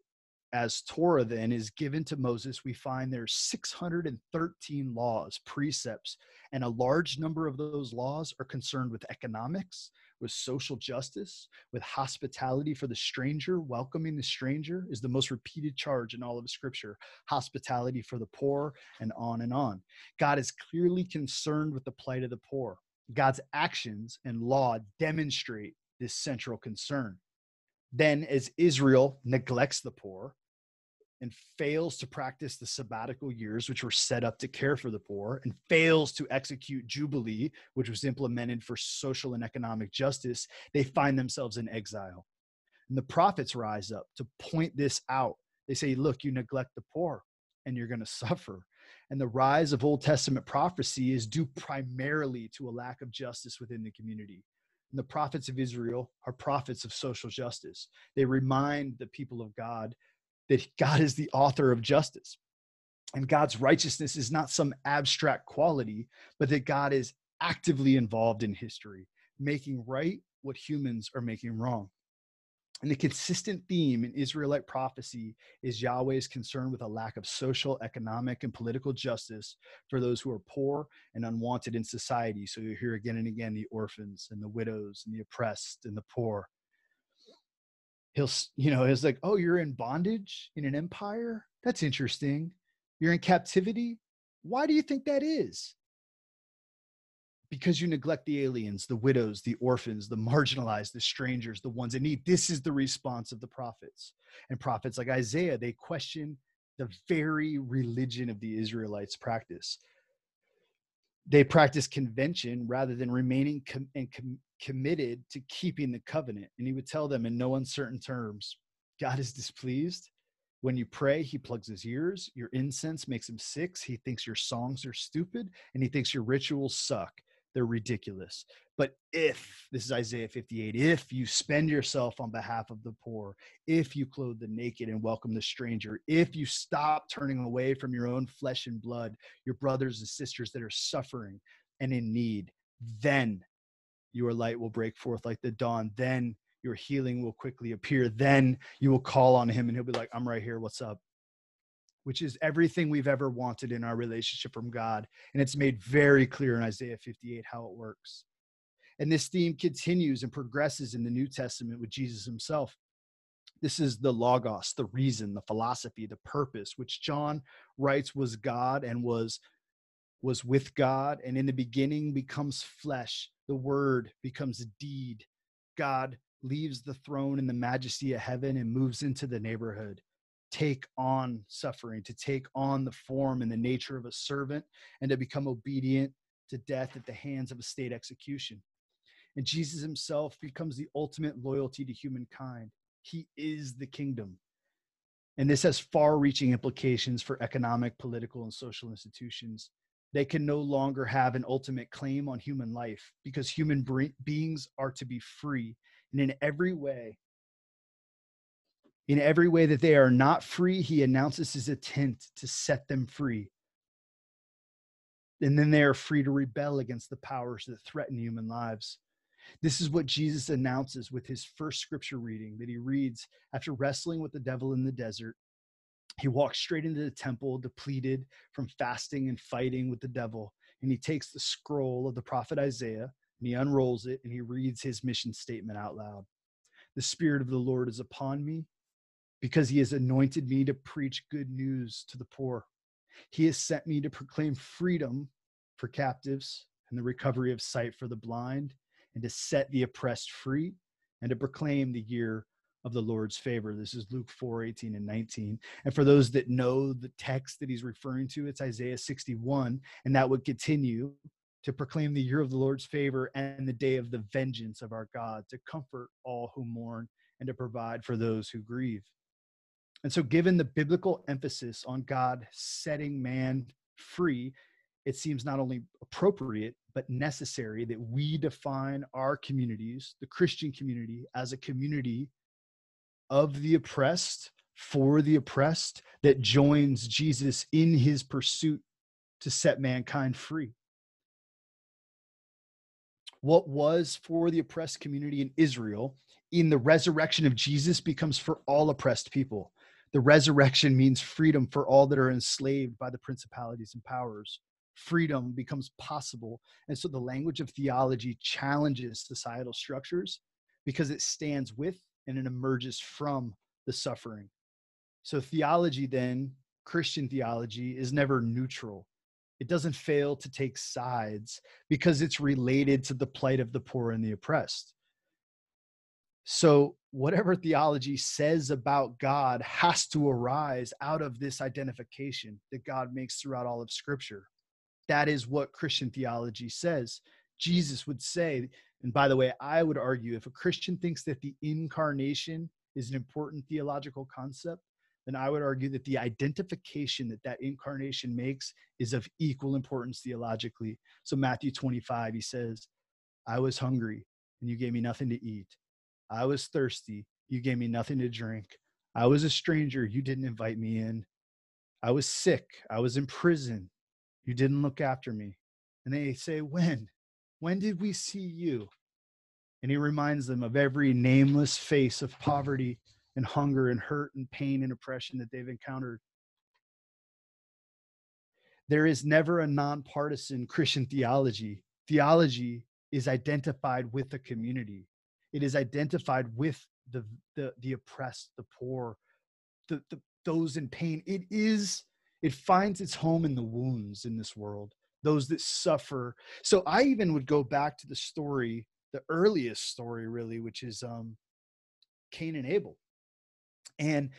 as Torah then is given to Moses, we find there's 613 laws, precepts, and a large number of those laws are concerned with economics, with social justice, with hospitality for the stranger. Welcoming the stranger is the most repeated charge in all of Scripture. Hospitality for the poor, and on and on. God is clearly concerned with the plight of the poor. God's actions and law demonstrate this central concern. Then, as Israel neglects the poor and fails to practice the sabbatical years, which were set up to care for the poor, and fails to execute Jubilee, which was implemented for social and economic justice, they find themselves in exile. And the prophets rise up to point this out. They say, Look, you neglect the poor, and you're going to suffer and the rise of Old Testament prophecy is due primarily to a lack of justice within the community. And the prophets of Israel are prophets of social justice. They remind the people of God that God is the author of justice. And God's righteousness is not some abstract quality, but that God is actively involved in history, making right what humans are making wrong. And the consistent theme in Israelite prophecy is Yahweh's concern with a lack of social, economic, and political justice for those who are poor and unwanted in society. So you hear again and again the orphans and the widows and the oppressed and the poor. He'll, you know, it's like, oh, you're in bondage in an empire? That's interesting. You're in captivity? Why do you think that is? Because you neglect the aliens, the widows, the orphans, the marginalized, the strangers, the ones in need. This is the response of the prophets. And prophets like Isaiah, they question the very religion of the Israelites practice. They practice convention rather than remaining com- and com- committed to keeping the covenant. And he would tell them in no uncertain terms God is displeased. When you pray, he plugs his ears. Your incense makes him sick. He thinks your songs are stupid and he thinks your rituals suck they're ridiculous. But if, this is Isaiah 58, if you spend yourself on behalf of the poor, if you clothe the naked and welcome the stranger, if you stop turning away from your own flesh and blood, your brothers and sisters that are suffering and in need, then your light will break forth like the dawn. Then your healing will quickly appear. Then you will call on him and he'll be like, I'm right here. What's up? Which is everything we've ever wanted in our relationship from God. And it's made very clear in Isaiah 58 how it works. And this theme continues and progresses in the New Testament with Jesus himself. This is the logos, the reason, the philosophy, the purpose, which John writes was God and was was with God and in the beginning becomes flesh. The word becomes a deed. God leaves the throne and the majesty of heaven and moves into the neighborhood take on suffering, to take on the form and the nature of a servant, and to become obedient to death at the hands of a state execution. And Jesus himself becomes the ultimate loyalty to humankind. He is the kingdom. And this has far reaching implications for economic, political, and social institutions. They can no longer have an ultimate claim on human life because human beings are to be free. And in every way, in every way that they are not free, he announces his intent to set them free. And then they are free to rebel against the powers that threaten human lives. This is what Jesus announces with his first scripture reading that he reads after wrestling with the devil in the desert. He walks straight into the temple, depleted from fasting and fighting with the devil. And he takes the scroll of the prophet Isaiah and he unrolls it and he reads his mission statement out loud. The Spirit of the Lord is upon me because he has anointed me to preach good news to the poor. He has sent me to proclaim freedom for captives and the recovery of sight for the blind, and to set the oppressed free, and to proclaim the year of the Lord's favor. This is Luke 4 18 and 19. And for those that know the text that he's referring to, it's Isaiah 61, and that would continue to proclaim the year of the Lord's favor and the day of the vengeance of our God, to comfort all who mourn and to provide for those who grieve. And so, given the biblical emphasis on God setting man free, it seems not only appropriate, but necessary that we define our communities, the Christian community, as a community of the oppressed for the oppressed that joins Jesus in his pursuit to set mankind free. What was for the oppressed community in Israel in the resurrection of Jesus becomes for all oppressed people the resurrection means freedom for all that are enslaved by the principalities and powers. Freedom becomes possible. And so the language of theology challenges societal structures because it stands with and it emerges from the suffering. So theology, then, Christian theology, is never neutral. It doesn't fail to take sides because it's related to the plight of the poor and the oppressed. So, whatever theology says about God has to arise out of this identification that God makes throughout all of Scripture. That is what Christian theology says. Jesus would say, and by the way, I would argue if a Christian thinks that the incarnation is an important theological concept, then I would argue that the identification that that incarnation makes is of equal importance theologically. So, Matthew 25, he says, I was hungry and you gave me nothing to eat. I was thirsty. You gave me nothing to drink. I was a stranger. You didn't invite me in. I was sick. I was in prison. You didn't look after me. And they say, When? When did we see you? And he reminds them of every nameless face of poverty and hunger and hurt and pain and oppression that they've encountered. There is never a nonpartisan Christian theology. Theology is identified with the community it is identified with the the, the oppressed the poor the, the those in pain. It is it finds its home in the wounds in this world those that suffer. So i even would go back to the story the earliest story really which is um cain and abel. And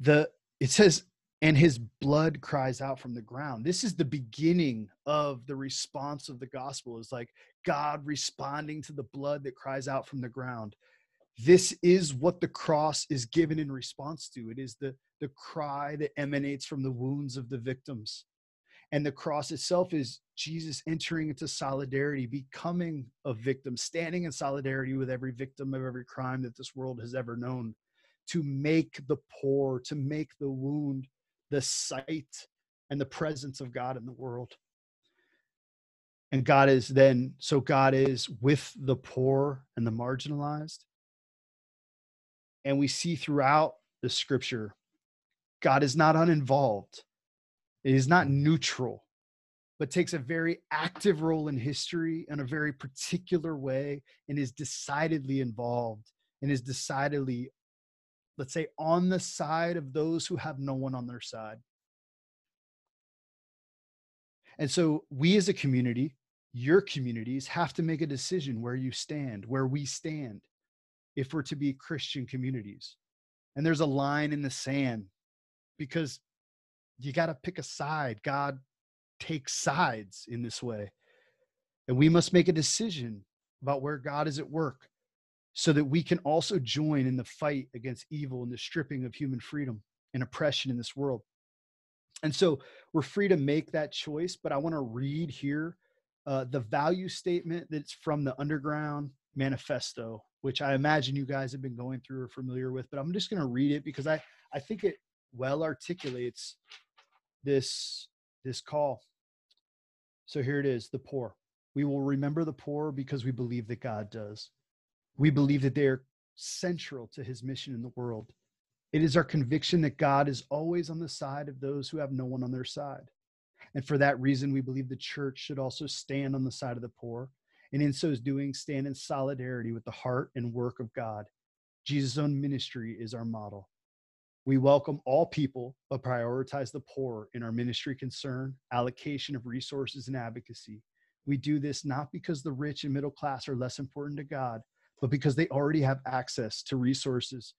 the it says and his blood cries out from the ground. This is the beginning of the response of the gospel is like god responding to the blood that cries out from the ground. This is what the cross is given in response to. It is the the cry that emanates from the wounds of the victims. And the cross itself is jesus entering into solidarity becoming a victim standing in solidarity with every victim of every crime that this world has ever known to make the poor to make the wound the sight and the presence of God in the world. And God is then, so God is with the poor and the marginalized. And we see throughout the scripture, God is not uninvolved, it is not neutral, but takes a very active role in history in a very particular way and is decidedly involved and is decidedly let's say, on the side of those who have no one on their side. And so we as a community, your communities have to make a decision where you stand, where we stand. if we're to be Christian communities. And there's a line in the sand because you got to pick a side. God takes sides in this way. And we must make a decision about where God is at work so that we can also join in the fight against evil and the stripping of human freedom and oppression in this world. And so we're free to make that choice, but I want to read here uh, the value statement that's from the Underground Manifesto, which I imagine you guys have been going through or familiar with, but I'm just going to read it because I, I think it well articulates this, this call. So here it is the poor. We will remember the poor because we believe that God does. We believe that they are central to his mission in the world. It is our conviction that God is always on the side of those who have no one on their side. And for that reason, we believe the church should also stand on the side of the poor, and in so doing, stand in solidarity with the heart and work of God. Jesus' own ministry is our model. We welcome all people, but prioritize the poor in our ministry concern, allocation of resources, and advocacy. We do this not because the rich and middle class are less important to God, but because they already have access to resources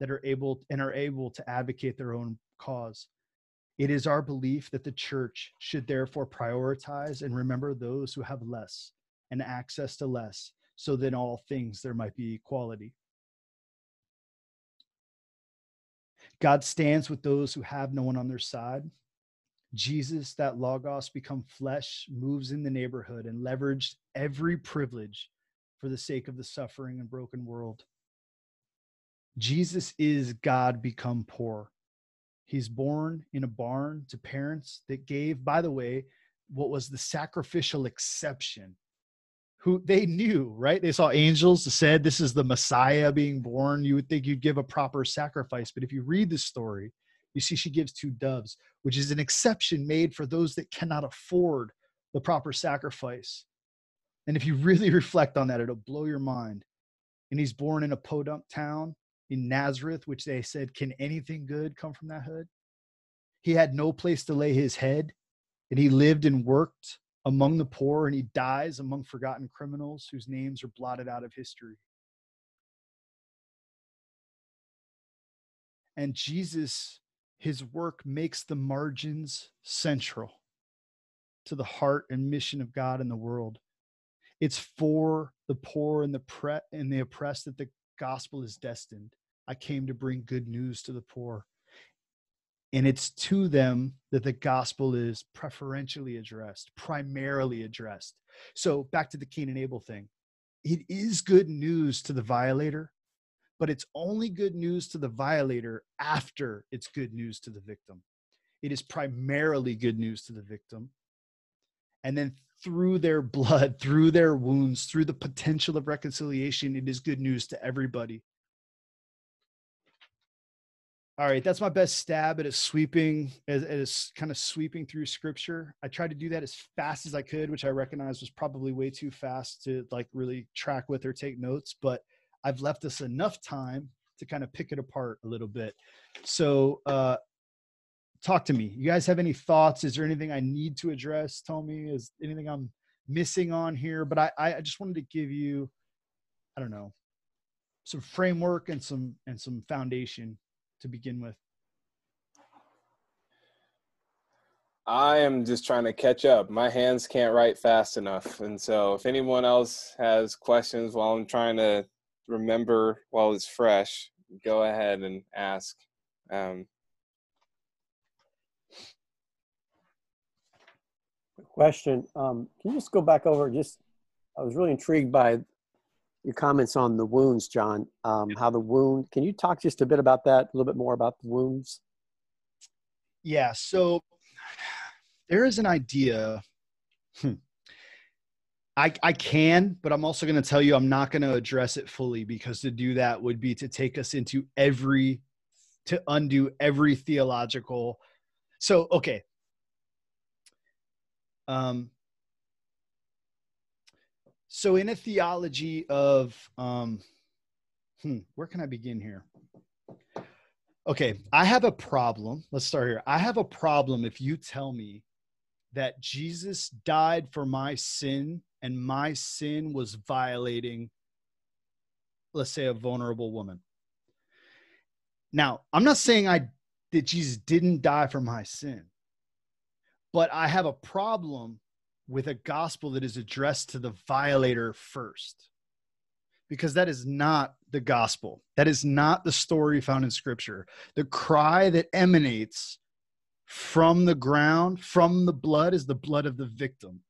that are able and are able to advocate their own cause. It is our belief that the church should therefore prioritize and remember those who have less and access to less, so that in all things there might be equality. God stands with those who have no one on their side. Jesus, that Logos become flesh, moves in the neighborhood and leveraged every privilege for the sake of the suffering and broken world. Jesus is God become poor. He's born in a barn to parents that gave, by the way, what was the sacrificial exception. Who they knew, right? They saw angels said, This is the Messiah being born. You would think you'd give a proper sacrifice. But if you read the story, you see she gives two doves, which is an exception made for those that cannot afford the proper sacrifice. And if you really reflect on that, it'll blow your mind. And he's born in a podunk town in Nazareth, which they said, Can anything good come from that hood? He had no place to lay his head, and he lived and worked among the poor, and he dies among forgotten criminals whose names are blotted out of history. And Jesus, his work makes the margins central to the heart and mission of God in the world. It's for the poor and the pre- and the oppressed that the gospel is destined. I came to bring good news to the poor. And it's to them that the gospel is preferentially addressed, primarily addressed. So back to the Cain and Abel thing. It is good news to the violator, but it's only good news to the violator after it's good news to the victim. It is primarily good news to the victim. And then through their blood, through their wounds, through the potential of reconciliation, it is good news to everybody. All right, that's my best stab at a sweeping, as, as kind of sweeping through scripture. I tried to do that as fast as I could, which I recognize was probably way too fast to like really track with or take notes. But I've left us enough time to kind of pick it apart a little bit. So, uh, talk to me. You guys have any thoughts? Is there anything I need to address? Tell me. Is anything I'm missing on here? But I, I just wanted to give you, I don't know, some framework and some and some foundation to begin with? I am just trying to catch up. My hands can't write fast enough. And so if anyone else has questions while I'm trying to remember while it's fresh, go ahead and ask. Um, question. Um, can you just go back over just, I was really intrigued by your comments on the wounds, John. Um, how the wound, can you talk just a bit about that, a little bit more about the wounds? Yeah, so there is an idea. Hmm. I, I can, but I'm also going to tell you I'm not going to address it fully because to do that would be to take us into every, to undo every theological. So, okay. Um, so in a theology of um hmm, where can i begin here okay i have a problem let's start here i have a problem if you tell me that jesus died for my sin and my sin was violating let's say a vulnerable woman. Now, I'm not saying I that Jesus didn't die for my sin. But I have a problem with a gospel that is addressed to the violator first. Because that is not the gospel. That is not the story found in scripture. The cry that emanates from the ground, from the blood, is the blood of the victim.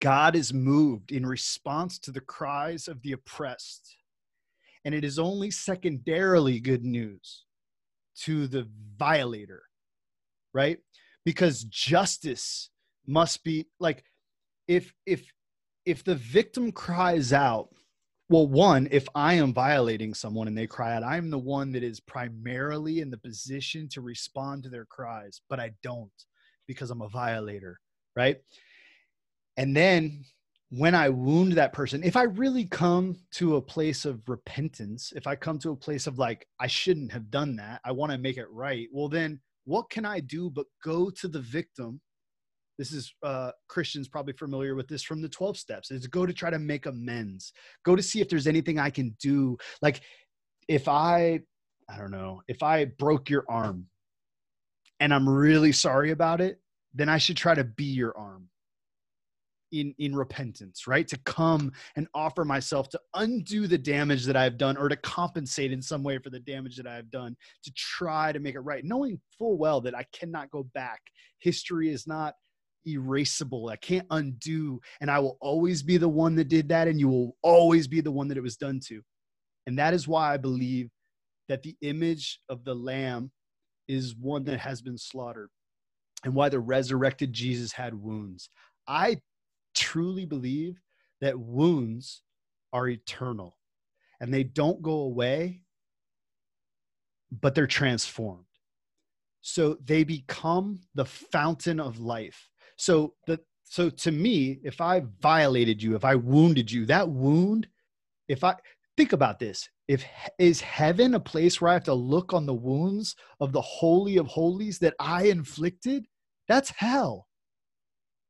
God is moved in response to the cries of the oppressed. And it is only secondarily good news to the violator, right? Because justice must be like if if if the victim cries out well one if i am violating someone and they cry out i'm the one that is primarily in the position to respond to their cries but i don't because i'm a violator right? And then when I wound that person, if I really come to a place of repentance, if I come to a place of like, I shouldn't have done that, I want to make it right, well, then what can I do but go to the victim? This is uh, Christians probably familiar with this from the 12 steps is go to try to make amends, go to see if there's anything I can do. Like, if I, I don't know, if I broke your arm and I'm really sorry about it, then I should try to be your arm in in repentance right? To come and offer myself to undo the damage that i've done or to compensate in some way for the damage that i've done to try to make it right knowing full well that i cannot go back. History is not erasable. I can't undo and i will always be the one that did that and you will always be the one that it was done to. And that is why i believe that the image of the lamb is one that has been slaughtered and why the resurrected jesus had wounds. I truly believe that wounds are eternal and they don't go away, but they're transformed. So they become the fountain of life. So the so to me, if I violated you, if I wounded you, that wound, if I think about this, if is heaven a place where I have to look on the wounds of the holy of holies that I inflicted? That's hell.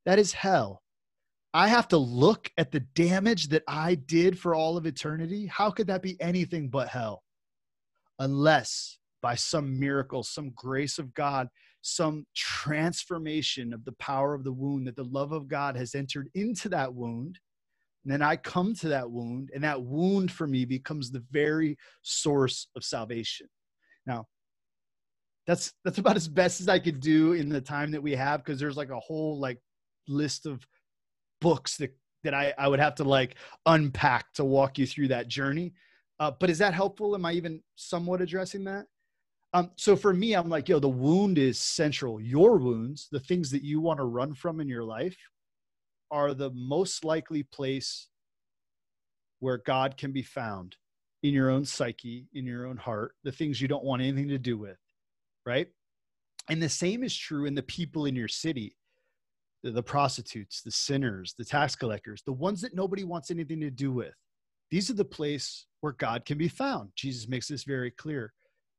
That is hell. I have to look at the damage that I did for all of eternity. How could that be anything but hell? Unless by some miracle, some grace of God, some transformation of the power of the wound, that the love of God has entered into that wound. And then I come to that wound, and that wound for me becomes the very source of salvation. Now, that's that's about as best as I could do in the time that we have, because there's like a whole like list of books that that I, I would have to like unpack to walk you through that journey. Uh, but is that helpful? Am I even somewhat addressing that? Um, so for me, I'm like, yo, the wound is central. Your wounds, the things that you want to run from in your life, are the most likely place where God can be found in your own psyche, in your own heart, the things you don't want anything to do with, right? And the same is true in the people in your city the, the prostitutes, the sinners, the tax collectors, the ones that nobody wants anything to do with. These are the place where God can be found. Jesus makes this very clear.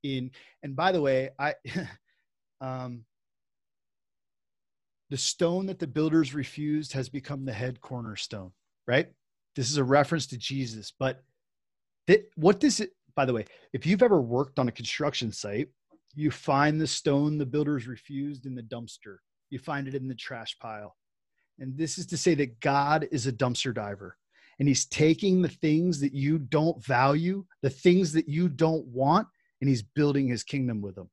In and by the way, I um, the stone that the builders refused has become the head cornerstone. Right. This is a reference to Jesus, but that, what does it? By the way, if you've ever worked on a construction site, you find the stone the builders refused in the dumpster you find it in the trash pile. And this is to say that God is a dumpster diver and he's taking the things that you don't value, the things that you don't want, and he's building his kingdom with them.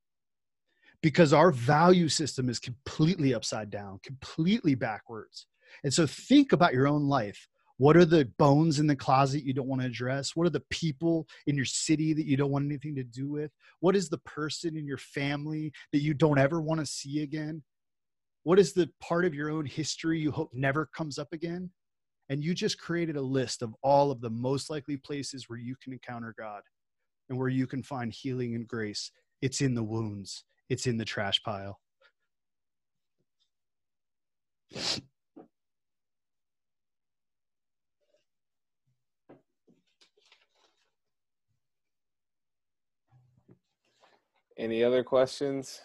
Because our value system is completely upside down, completely backwards. And so think about your own life. What are the bones in the closet you don't want to address? What are the people in your city that you don't want anything to do with? What is the person in your family that you don't ever want to see again? What is the part of your own history you hope never comes up again? And you just created a list of all of the most likely places where you can encounter God and where you can find healing and grace. It's in the wounds, it's in the trash pile. Any other questions?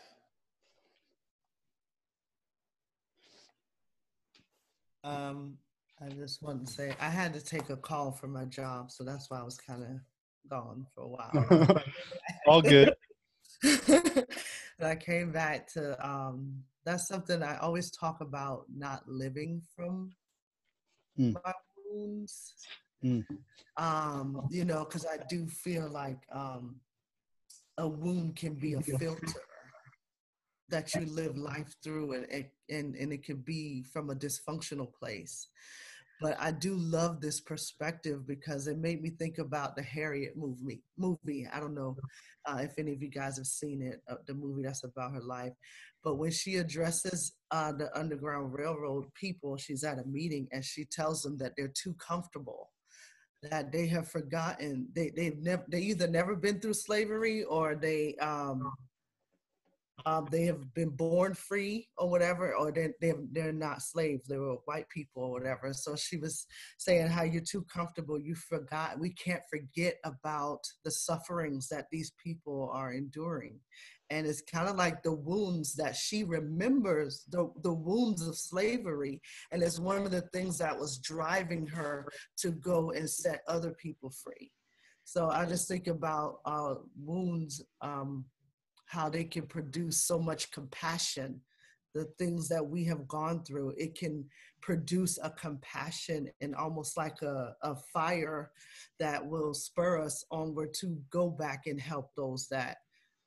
Um, I just wanted to say I had to take a call for my job, so that's why I was kind of gone for a while. All good. I came back to um, that's something I always talk about not living from Mm. my wounds. Mm. Um, you know, because I do feel like um, a wound can be a filter that you live life through, and and and it could be from a dysfunctional place. But I do love this perspective because it made me think about the Harriet movie. Movie. I don't know uh, if any of you guys have seen it, uh, the movie that's about her life. But when she addresses uh, the Underground Railroad people, she's at a meeting and she tells them that they're too comfortable, that they have forgotten. They they've never they either never been through slavery or they um, um, they have been born free or whatever, or they they they're not slaves. They were white people or whatever. So she was saying how you're too comfortable. You forgot. We can't forget about the sufferings that these people are enduring, and it's kind of like the wounds that she remembers the the wounds of slavery, and it's one of the things that was driving her to go and set other people free. So I just think about uh, wounds. Um, how they can produce so much compassion. The things that we have gone through it can produce a compassion and almost like a, a fire that will spur us onward to go back and help those that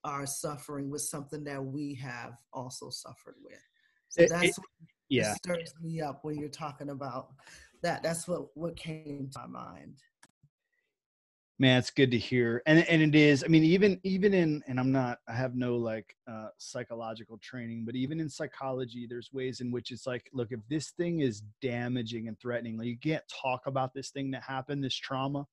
are suffering with something that we have also suffered with. So It- that's it- what yeah. stirs me up when you're talking about that. That's what what came to my mind man it's good to hear and and it is i mean even even in and i'm not i have no like uh psychological training but even in psychology there's ways in which it's like look if this thing is damaging and threatening like you can't talk about this thing that happened this trauma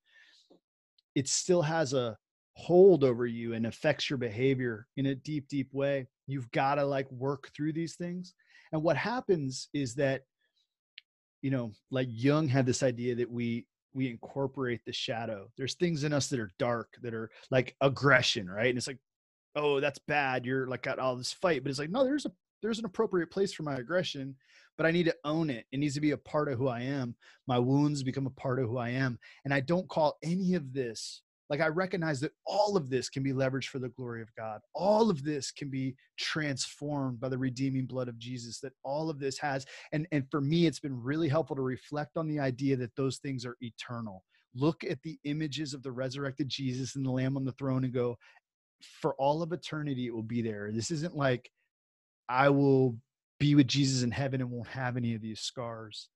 it still has a hold over you and affects your behavior in a deep deep way. You've got to like work through these things and what happens is that you know like jung had this idea that we we incorporate the shadow. There's things in us that are dark that are like aggression right? And it's like oh that's bad. You're like got all this fight. But it's like no there's a there's an appropriate place for my aggression but i need to own it. It needs to be a part of who i am. My wounds become a part of who i am. And i don't call any of this like i recognize that all of this can be leveraged for the glory of god. All of this can be transformed by the redeeming blood of jesus that all of this has and and for me it's been really helpful to reflect on the idea that those things are eternal. Look at the images of the resurrected jesus and the lamb on the throne and go for all of eternity it will be there. This isn't like i will be with jesus in heaven and won't have any of these scars.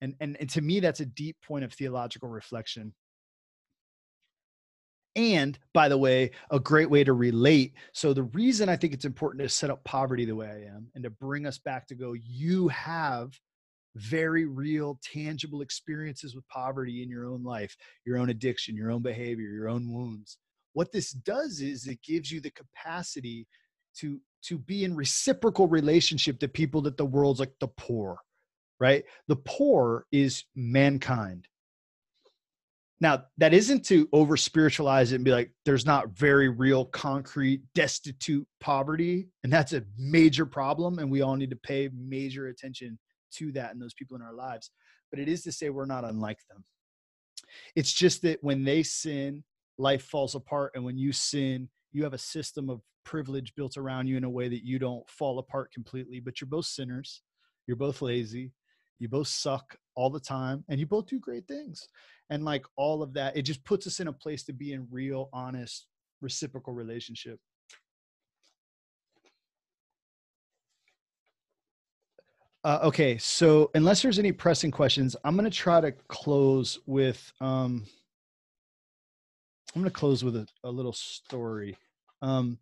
And and, and to me that's a deep point of theological reflection and by the way a great way to relate. So the reason i think it's important to set up poverty the way i am and to bring us back to go you have very real tangible experiences with poverty in your own life your own addiction your own behavior your own wounds. What this does is it gives you the capacity to to be in reciprocal relationship to people that the world's like the poor right? The poor is mankind now, that isn't to over spiritualize it and be like, there's not very real, concrete, destitute poverty. And that's a major problem. And we all need to pay major attention to that and those people in our lives. But it is to say we're not unlike them. It's just that when they sin, life falls apart. And when you sin, you have a system of privilege built around you in a way that you don't fall apart completely. But you're both sinners, you're both lazy, you both suck all the time, and you both do great things and like all of that it just puts us in a place to be in real honest reciprocal relationship. Uh, okay so unless there's any pressing questions i'm going to try to close with um i'm going to close with a, a little story um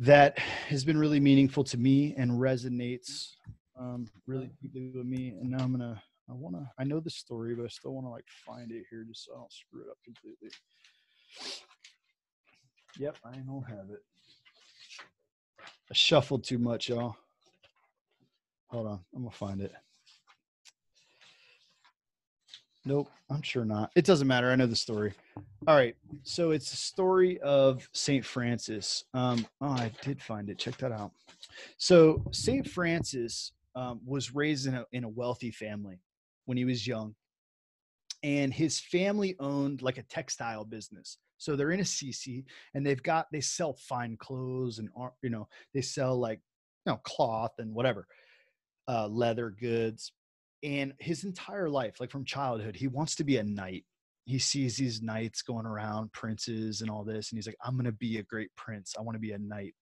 that has been really meaningful to me and resonates um really deeply with me and now i'm gonna I want to, I know the story, but I still want to like find it here just so I don't screw it up completely. Yep, I don't have it. I shuffled too much, y'all. Hold on, I'm gonna find it. Nope, I'm sure not. It doesn't matter. I know the story. All right, so it's a story of Saint Francis. Um, oh, I did find it. Check that out. So Saint Francis um, was raised in a in a wealthy family when he was young. And his family owned like a textile business. So they're in Assisi and they've got, they sell fine clothes and, you know, they sell like, you know, cloth and whatever, uh, leather goods. And his entire life, like from childhood, he wants to be a knight he sees these knights going around princes and all this and he's like i'm going to be a great prince i want to be a knight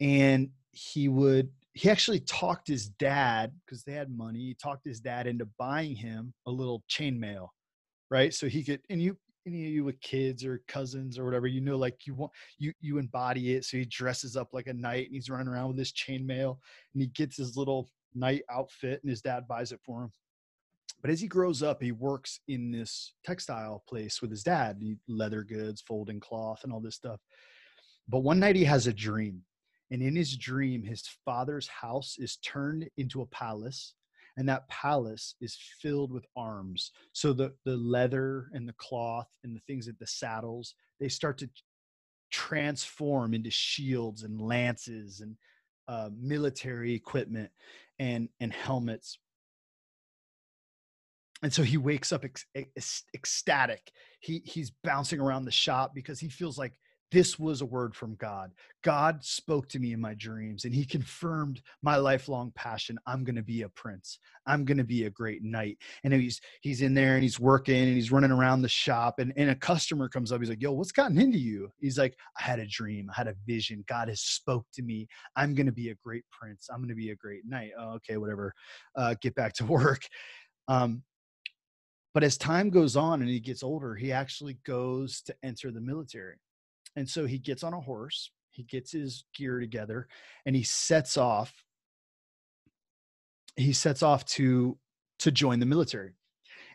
and he would he actually talked his dad because they had money he talked his dad into buying him a little chainmail right so he could and you any of you with kids or cousins or whatever you know like you want you you embody it so he dresses up like a knight and he's running around with this chainmail and he gets his little knight outfit and his dad buys it for him but as he grows up, he works in this textile place with his dad, leather goods, folding cloth, and all this stuff. But one night he has a dream. And in his dream, his father's house is turned into a palace, and that palace is filled with arms. So the, the leather and the cloth and the things that the saddles, they start to transform into shields and lances and uh, military equipment and, and helmets and so he wakes up ec- ecstatic he he's bouncing around the shop because he feels like this was a word from god. God spoke to me in my dreams and he confirmed my lifelong passion. I'm going to be a prince. I'm going to be a great knight. And he's he's in there and he's working and he's running around the shop and, and a customer comes up. He's like yo what's gotten into you? He's like i had a dream. I had a vision. God has spoke to me. I'm going to be a great prince. I'm going to be a great knight. Oh, okay whatever. Uh, get back to work. Um, but as time goes on and he gets older, he actually goes to enter the military. And so he gets on a horse, he gets his gear together, and he sets off. He sets off to to join the military.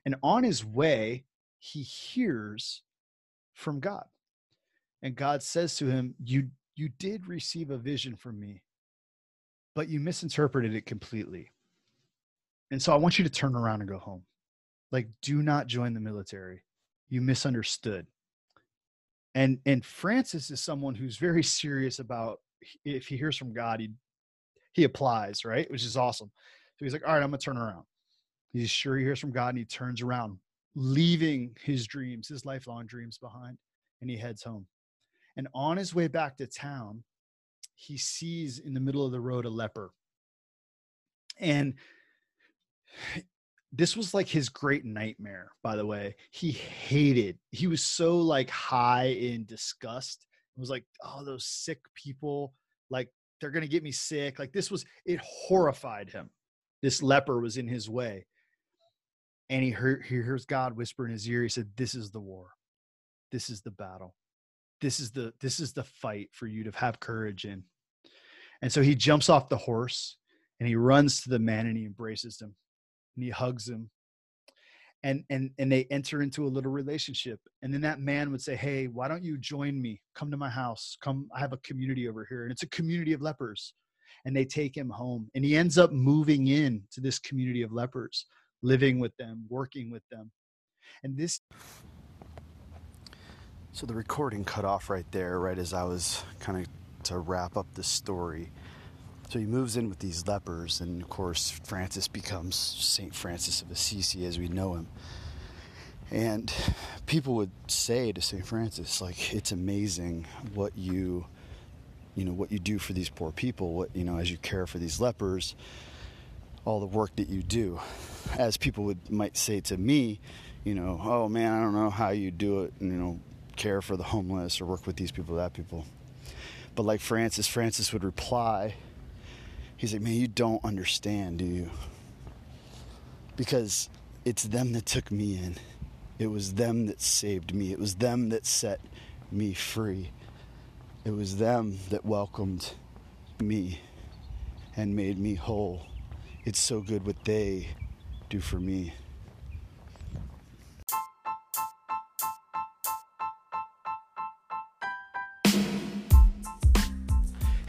And on his way, he hears from God. And God says to him, You you did receive a vision from me, but you misinterpreted it completely. And so I want you to turn around and go home like do not join the military you misunderstood and and francis is someone who's very serious about if he hears from god he he applies right? Which is awesome. So he's like all right i'm gonna turn around. He's sure he hears from god and he turns around leaving his dreams his lifelong dreams behind and he heads home. And on his way back to town he sees in the middle of the road a leper. And this was like his great nightmare by the way. He hated he was so like high in disgust. It was like oh those sick people like they're gonna get me sick. Like this was it horrified him. This leper was in his way. And he heard he hears god whisper in his ear he said this is the war. This is the battle. This is the this is the fight for you to have courage in. And so he jumps off the horse and he runs to the man and he embraces him and he hugs him. And and and they enter into a little relationship. And then that man would say hey why don't you join me? Come to my house. Come i have a community over here. And it's a community of lepers. And they take him home. And he ends up moving in to this community of lepers living with them working with them. And this so the recording cut off right there right as i was kind of to wrap up the story so he moves in with these lepers, and of course, Francis becomes St. Francis of Assisi as we know him. And people would say to St. Francis, like, it's amazing what you, you know, what you do for these poor people, what, you know, as you care for these lepers, all the work that you do. As people would might say to me, you know, oh man, I don't know how you do it, and, you know, care for the homeless or work with these people, that people. But like Francis, Francis would reply, He's like, man, you don't understand, do you? Because it's them that took me in. It was them that saved me. It was them that set me free. It was them that welcomed me and made me whole. It's so good what they do for me.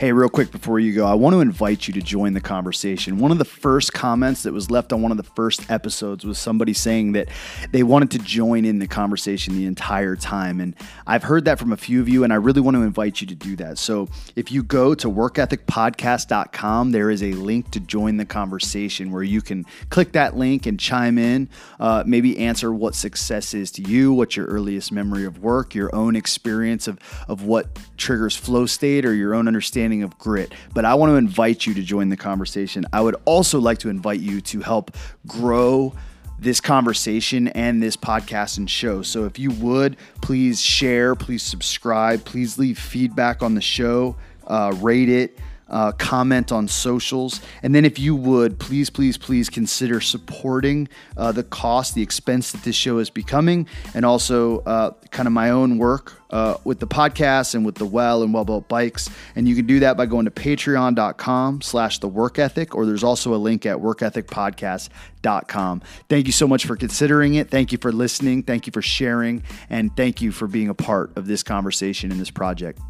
Hey, real quick before you go, I want to invite you to join the conversation. One of the first comments that was left on one of the first episodes was somebody saying that they wanted to join in the conversation the entire time. And I've heard that from a few of you, and I really want to invite you to do that. So if you go to workethicpodcast.com, there is a link to join the conversation where you can click that link and chime in, uh, maybe answer what success is to you, what's your earliest memory of work, your own experience of, of what triggers flow state, or your own understanding of grit. But I want to invite you to join the conversation. I would also like to invite you to help grow this conversation and this podcast and show. So if you would, please share, please subscribe, please leave feedback on the show, uh, rate it uh, comment on socials. And then, if you would, please, please, please consider supporting uh, the cost, the expense that this show is becoming, and also uh, kind of my own work uh, with the podcast and with the well and WellBuilt bikes. And you can do that by going to patreon.com slash the work ethic, or there's also a link at workethicpodcast.com. Thank you so much for considering it. Thank you for listening. Thank you for sharing. And thank you for being a part of this conversation and this project.